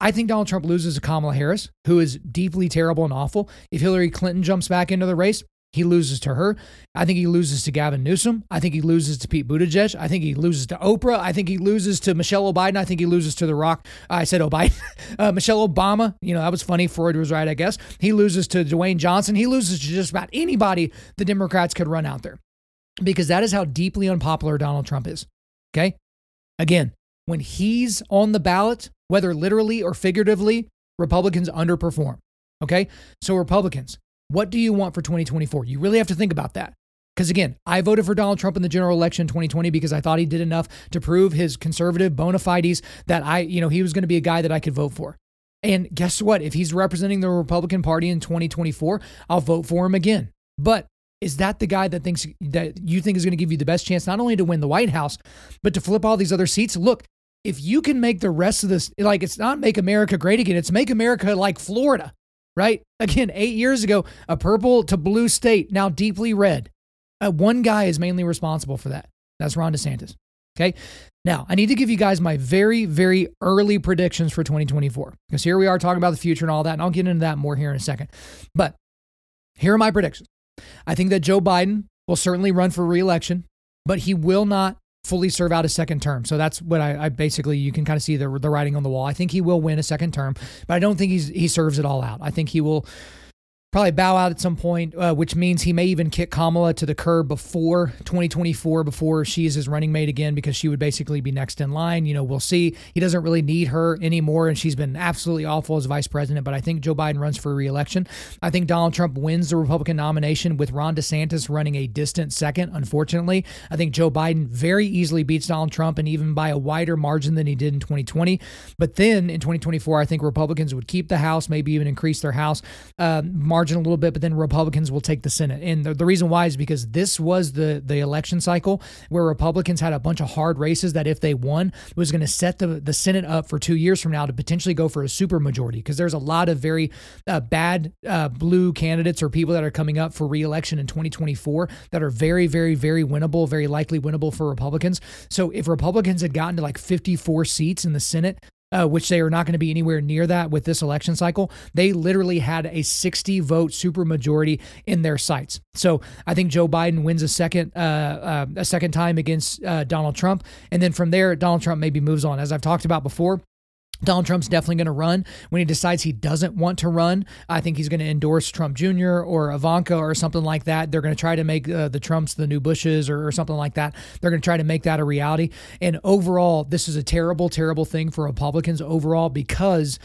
Speaker 1: I think Donald Trump loses to Kamala Harris, who is deeply terrible and awful. If Hillary Clinton jumps back into the race, he loses to her. I think he loses to Gavin Newsom. I think he loses to Pete Buttigieg. I think he loses to Oprah. I think he loses to Michelle Biden. I think he loses to The Rock. I said O'Biden. Uh, Michelle Obama. You know, that was funny. Freud was right, I guess. He loses to Dwayne Johnson. He loses to just about anybody the Democrats could run out there because that is how deeply unpopular Donald Trump is. Okay. Again, when he's on the ballot, whether literally or figuratively, Republicans underperform. Okay. So, Republicans, what do you want for 2024? You really have to think about that. Because again, I voted for Donald Trump in the general election 2020 because I thought he did enough to prove his conservative bona fides that I, you know, he was going to be a guy that I could vote for. And guess what? If he's representing the Republican Party in 2024, I'll vote for him again. But is that the guy that thinks that you think is going to give you the best chance not only to win the White House, but to flip all these other seats? Look, if you can make the rest of this, like it's not make America great again, it's make America like Florida, right? Again, eight years ago, a purple to blue state, now deeply red. Uh, one guy is mainly responsible for that. That's Ron DeSantis. Okay. Now, I need to give you guys my very, very early predictions for 2024 because here we are talking about the future and all that. And I'll get into that more here in a second. But here are my predictions. I think that Joe Biden will certainly run for reelection, but he will not fully serve out a second term. So that's what I, I, basically you can kind of see the the writing on the wall. I think he will win a second term, but I don't think he's he serves it all out. I think he will probably bow out at some point, uh, which means he may even kick Kamala to the curb before 2024, before she is his running mate again, because she would basically be next in line. You know, we'll see. He doesn't really need her anymore, and she's been absolutely awful as vice president. But I think Joe Biden runs for reelection. I think Donald Trump wins the Republican nomination with Ron DeSantis running a distant second. Unfortunately, I think Joe Biden very easily beats Donald Trump, and even by a wider margin than he did in 2020. But then in 2024, I think Republicans would keep the House, maybe even increase their House. Uh, margin a little bit, but then Republicans will take the Senate. And the, the reason why is because this was the the election cycle where Republicans had a bunch of hard races that if they won was going to set the the Senate up for two years from now to potentially go for a super majority because there's a lot of very uh, bad uh, blue candidates or people that are coming up for reelection in 2024 that are very very very winnable, very likely winnable for Republicans. So if Republicans had gotten to like 54 seats in the Senate uh, which they are not going to be anywhere near that with this election cycle. They literally had a 60 vote supermajority in their sights. So I think Joe Biden wins a second uh, uh, a second time against uh, Donald Trump, and then from there Donald Trump maybe moves on. As I've talked about before, Donald Trump's definitely going to run. When he decides he doesn't want to run, I think he's going to endorse Trump Jr. or Ivanka or something like that. They're going to try to make uh, the Trumps the new Bushes or, or something like that. They're going to try to make that a reality. And overall, this is a terrible, terrible thing for Republicans overall because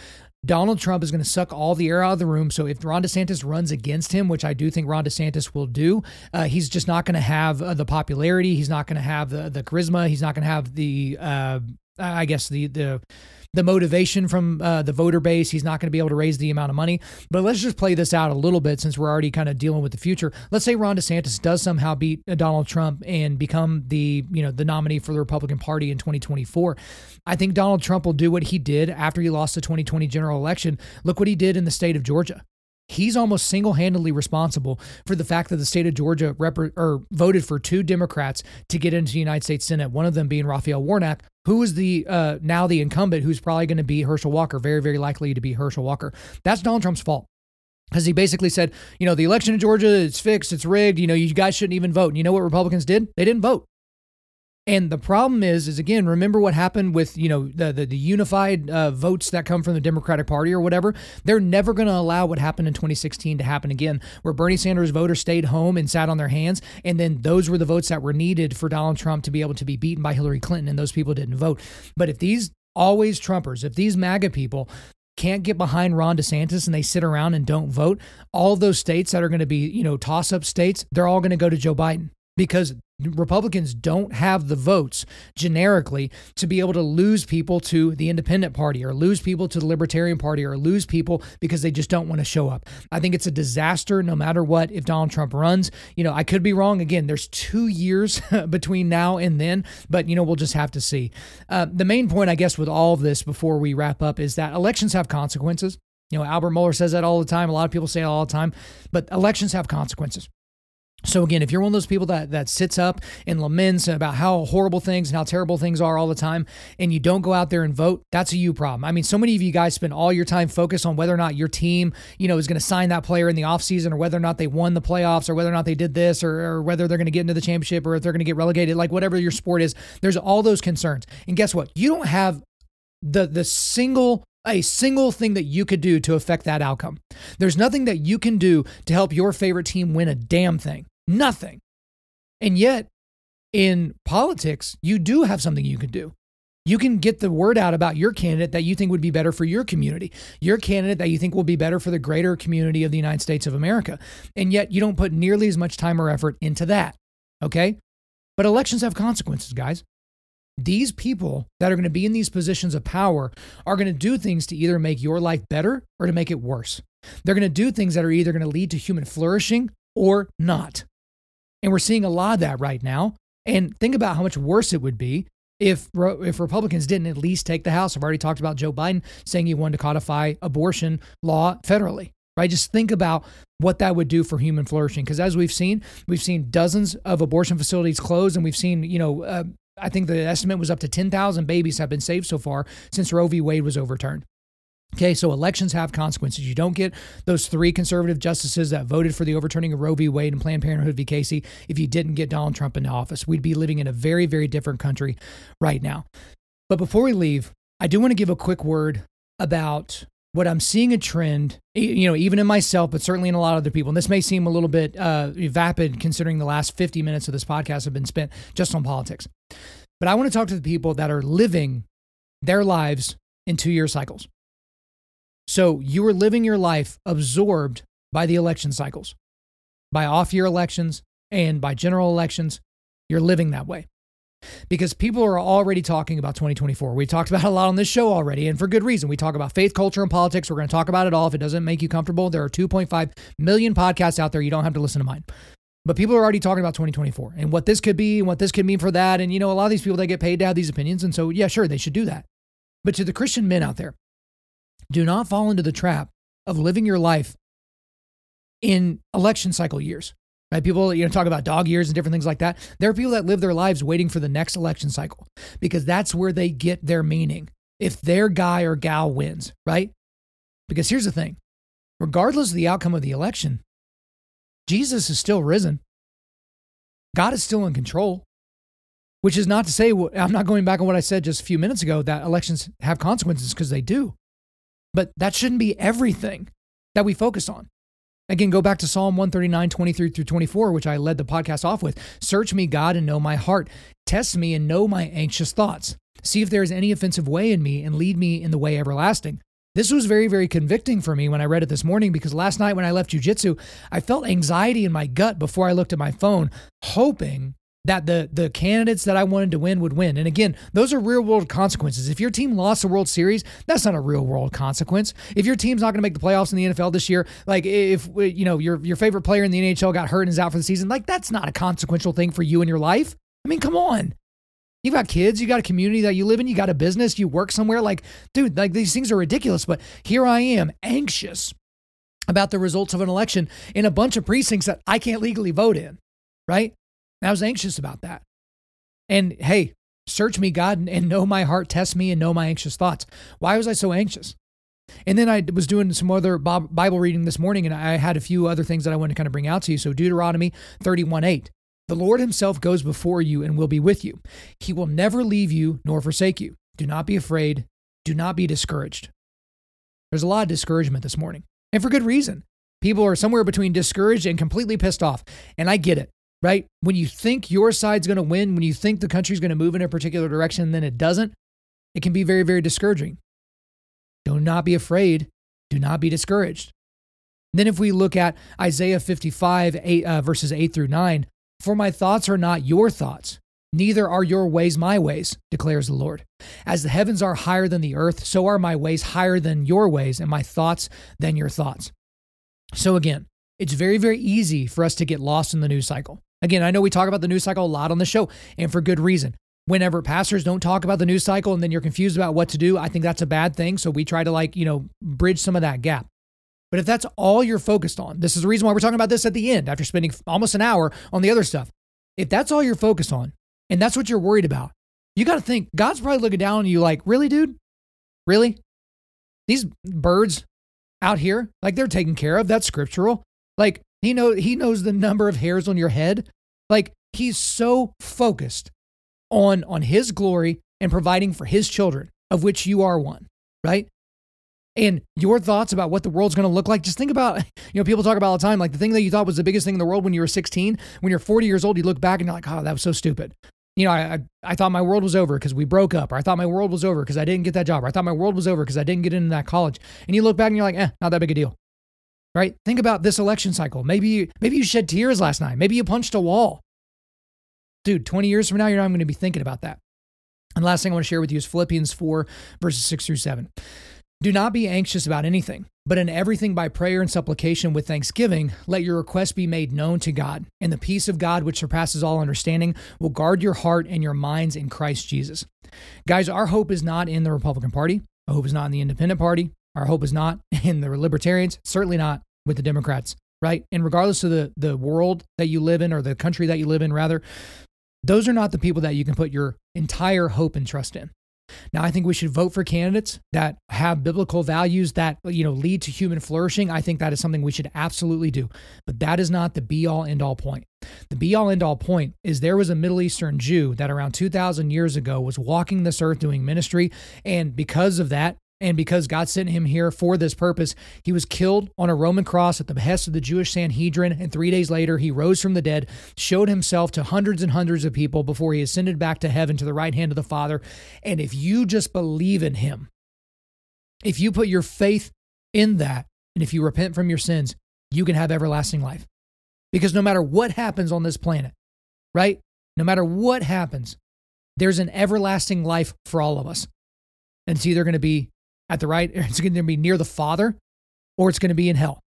Speaker 1: Donald Trump is going to suck all the air out of the room. So if Ron DeSantis runs against him, which I do think Ron DeSantis will do, uh, he's just not going to have uh, the popularity. He's not going to have the the charisma. He's not going to have the uh, I guess the the the motivation from uh, the voter base. He's not going to be able to raise the amount of money. But let's just play this out a little bit since we're already kind of dealing with the future. Let's say Ron DeSantis does somehow beat uh, Donald Trump and become the you know the nominee for the Republican Party in 2024. I think Donald Trump will do what he did after he lost the 2020 general election. Look what he did in the state of Georgia. He's almost single-handedly responsible for the fact that the state of Georgia rep- or voted for two Democrats to get into the United States Senate. One of them being Raphael Warnock, who is the uh, now the incumbent, who's probably going to be Herschel Walker, very very likely to be Herschel Walker. That's Donald Trump's fault. Because he basically said, you know, the election in Georgia, it's fixed, it's rigged, you know, you guys shouldn't even vote. And you know what Republicans did? They didn't vote. And the problem is, is again, remember what happened with you know the the, the unified uh, votes that come from the Democratic Party or whatever. They're never going to allow what happened in 2016 to happen again, where Bernie Sanders voters stayed home and sat on their hands, and then those were the votes that were needed for Donald Trump to be able to be beaten by Hillary Clinton, and those people didn't vote. But if these always Trumpers, if these MAGA people can't get behind Ron DeSantis and they sit around and don't vote, all those states that are going to be, you know, toss up states, they're all going to go to Joe Biden because Republicans don't have the votes generically to be able to lose people to the independent party or lose people to the libertarian party or lose people because they just don't want to show up. I think it's a disaster no matter what if Donald Trump runs. You know, I could be wrong. Again, there's two years between now and then, but, you know, we'll just have to see. Uh, the main point, I guess, with all of this before we wrap up is that elections have consequences. You know, Albert Mohler says that all the time. A lot of people say it all the time, but elections have consequences. So again, if you're one of those people that that sits up and laments about how horrible things and how terrible things are all the time, and you don't go out there and vote, that's a you problem. I mean, so many of you guys spend all your time focused on whether or not your team, you know, is going to sign that player in the offseason or whether or not they won the playoffs or whether or not they did this or, or whether they're going to get into the championship or if they're going to get relegated, like whatever your sport is. There's all those concerns. And guess what? You don't have the the single a single thing that you could do to affect that outcome. There's nothing that you can do to help your favorite team win a damn thing. Nothing. And yet, in politics, you do have something you can do. You can get the word out about your candidate that you think would be better for your community, your candidate that you think will be better for the greater community of the United States of America. And yet, you don't put nearly as much time or effort into that. Okay? But elections have consequences, guys. These people that are going to be in these positions of power are going to do things to either make your life better or to make it worse. They're going to do things that are either going to lead to human flourishing or not. And we're seeing a lot of that right now. And think about how much worse it would be if if Republicans didn't at least take the House. I've already talked about Joe Biden saying he wanted to codify abortion law federally. Right? Just think about what that would do for human flourishing. Because as we've seen, we've seen dozens of abortion facilities close, and we've seen, you know, uh, I think the estimate was up to 10,000 babies have been saved so far since Roe v. Wade was overturned. Okay, so elections have consequences. You don't get those three conservative justices that voted for the overturning of Roe v. Wade and Planned Parenthood v. Casey if you didn't get Donald Trump into office. We'd be living in a very, very different country right now. But before we leave, I do want to give a quick word about what I'm seeing a trend, you know, even in myself, but certainly in a lot of other people. And this may seem a little bit uh, vapid considering the last 50 minutes of this podcast have been spent just on politics. But I want to talk to the people that are living their lives in two year cycles. So you are living your life absorbed by the election cycles, by off year elections and by general elections. You're living that way because people are already talking about 2024. We talked about a lot on this show already, and for good reason. We talk about faith, culture, and politics. We're going to talk about it all. If it doesn't make you comfortable, there are 2.5 million podcasts out there. You don't have to listen to mine. But people are already talking about 2024 and what this could be and what this could mean for that. And, you know, a lot of these people, they get paid to have these opinions. And so, yeah, sure, they should do that. But to the Christian men out there, do not fall into the trap of living your life in election cycle years. Right? People, you know, talk about dog years and different things like that. There are people that live their lives waiting for the next election cycle because that's where they get their meaning. If their guy or gal wins, right? Because here's the thing regardless of the outcome of the election, Jesus is still risen. God is still in control, which is not to say, I'm not going back on what I said just a few minutes ago that elections have consequences because they do. But that shouldn't be everything that we focus on. Again, go back to Psalm 139, 23 through 24, which I led the podcast off with. Search me, God, and know my heart. Test me and know my anxious thoughts. See if there is any offensive way in me and lead me in the way everlasting. This was very, very convicting for me when I read it this morning because last night when I left jujitsu, I felt anxiety in my gut before I looked at my phone, hoping that the the candidates that I wanted to win would win. And again, those are real world consequences. If your team lost the World Series, that's not a real world consequence. If your team's not going to make the playoffs in the NFL this year, like if uh, you know your your favorite player in the NHL got hurt and is out for the season, like that's not a consequential thing for you in your life. I mean, come on. You've got kids, you got a community that you live in, you got a business, you work somewhere. Like, dude, like these things are ridiculous. But here I am, anxious about the results of an election in a bunch of precincts that I can't legally vote in, right? And I was anxious about that. And hey, search me, God, and know my heart, test me, and know my anxious thoughts. Why was I so anxious? And then I was doing some other Bible reading this morning, and I had a few other things that I wanted to kind of bring out to you. So, Deuteronomy 31 8. The Lord himself goes before you and will be with you. He will never leave you nor forsake you. Do not be afraid. Do not be discouraged. There's a lot of discouragement this morning, and for good reason. People are somewhere between discouraged and completely pissed off. And I get it right? When you think your side's going to win, when you think the country's going to move in a particular direction, then it doesn't, it can be very, very discouraging. Do not be afraid. Do not be discouraged. Then, if we look at Isaiah 55, 8, uh, verses 8 through 9, for my thoughts are not your thoughts, neither are your ways my ways, declares the Lord. As the heavens are higher than the earth, so are my ways higher than your ways, and my thoughts than your thoughts. So, again, it's very, very easy for us to get lost in the news cycle. Again, I know we talk about the news cycle a lot on the show, and for good reason. Whenever pastors don't talk about the news cycle and then you're confused about what to do, I think that's a bad thing. So we try to, like, you know, bridge some of that gap. But if that's all you're focused on, this is the reason why we're talking about this at the end after spending almost an hour on the other stuff. If that's all you're focused on and that's what you're worried about, you got to think God's probably looking down on you like, really, dude? Really? These birds out here, like they're taken care of. That's scriptural. Like he know he knows the number of hairs on your head. Like he's so focused on on his glory and providing for his children, of which you are one, right? And your thoughts about what the world's going to look like, just think about, you know, people talk about all the time, like the thing that you thought was the biggest thing in the world when you were 16, when you're 40 years old, you look back and you're like, oh, that was so stupid. You know, I, I, I thought my world was over because we broke up, or I thought my world was over because I didn't get that job, or I thought my world was over because I didn't get into that college. And you look back and you're like, eh, not that big a deal right? Think about this election cycle. Maybe maybe you shed tears last night. Maybe you punched a wall. Dude, 20 years from now, you're not going to be thinking about that. And last thing I want to share with you is Philippians 4, verses 6 through 7. Do not be anxious about anything, But in everything by prayer and supplication with thanksgiving, let your requests be made known to God. And the peace of God, which surpasses all understanding, will guard your heart and your minds in Christ Jesus. Guys, our hope is not in the Republican Party. Our hope is not in the Independent Party. Our hope is not in the Libertarians, certainly not with the Democrats, right? And regardless of the, the world that you live in or the country that you live in, rather, those are not the people that you can put your entire hope and trust in. Now, I think we should vote for candidates that have biblical values that, you know, lead to human flourishing. I think that is something we should absolutely do. But that is not the be all end all point. The be all end all point is there was a Middle Eastern Jew that around 2,000 years ago was walking this earth doing ministry. And because of that, and because God sent him here for this purpose, he was killed on a Roman cross at the behest of the Jewish Sanhedrin. And three days later, he rose from the dead, showed himself to hundreds and hundreds of people before he ascended back to heaven to the right hand of the Father. And if you just believe in him, if you put your faith in that, and if you repent from your sins, you can have everlasting life. Because no matter what happens on this planet, right? No matter what happens, there's an everlasting life for all of us. And it's either going to be at the right, it's going to be near the Father or it's going to be in hell.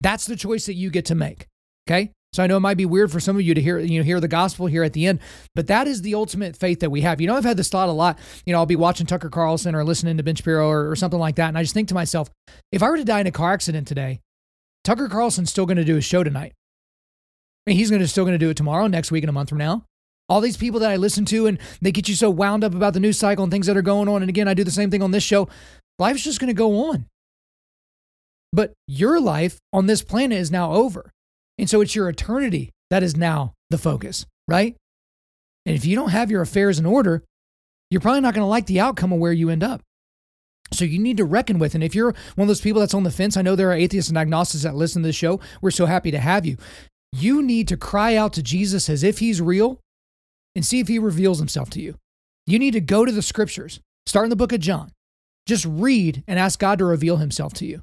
Speaker 1: That's the choice that you get to make. Okay. So I know it might be weird for some of you to hear, you know, hear the gospel here at the end, but that is the ultimate faith that we have. You know, I've had this thought a lot. You know, I'll be watching Tucker Carlson or listening to Ben Shapiro or, or something like that. And I just think to myself, if I were to die in a car accident today, Tucker Carlson's still going to do his show tonight. I mean, he's going to still going to do it tomorrow, next week, and a month from now. All these people that I listen to and they get you so wound up about the news cycle and things that are going on. And again, I do the same thing on this show. Life's just going to go on. But your life on this planet is now over. And so it's your eternity that is now the focus, right? And if you don't have your affairs in order, you're probably not going to like the outcome of where you end up. So you need to reckon with. And if you're one of those people that's on the fence, I know there are atheists and agnostics that listen to this show. We're so happy to have you. You need to cry out to Jesus as if he's real and see if he reveals himself to you. You need to go to the scriptures, start in the book of John. Just read and ask God to reveal himself to you.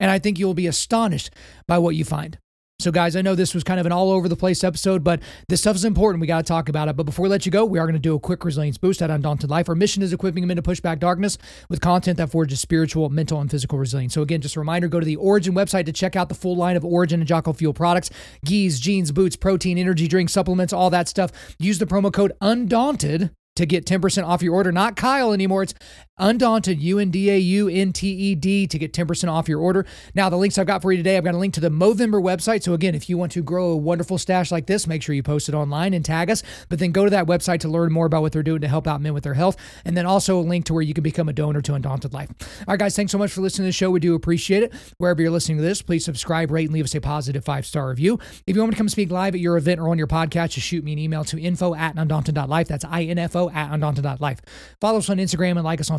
Speaker 1: And I think you'll be astonished by what you find. So, guys, I know this was kind of an all over the place episode, but this stuff is important. We got to talk about it. But before we let you go, we are going to do a quick resilience boost at Undaunted Life. Our mission is equipping men to push back darkness with content that forges spiritual, mental, and physical resilience. So, again, just a reminder go to the Origin website to check out the full line of Origin and Jocko Fuel products gis, jeans, boots, protein, energy drinks, supplements, all that stuff. Use the promo code Undaunted to get 10% off your order. Not Kyle anymore. It's Undaunted, U N D A U N T E D, to get 10% off your order. Now, the links I've got for you today, I've got a link to the Movember website. So, again, if you want to grow a wonderful stash like this, make sure you post it online and tag us. But then go to that website to learn more about what they're doing to help out men with their health. And then also a link to where you can become a donor to Undaunted Life. All right, guys, thanks so much for listening to the show. We do appreciate it. Wherever you're listening to this, please subscribe, rate, and leave us a positive five star review. If you want me to come speak live at your event or on your podcast, just shoot me an email to info at undaunted.life. That's info at undaunted.life. Follow us on Instagram and like us on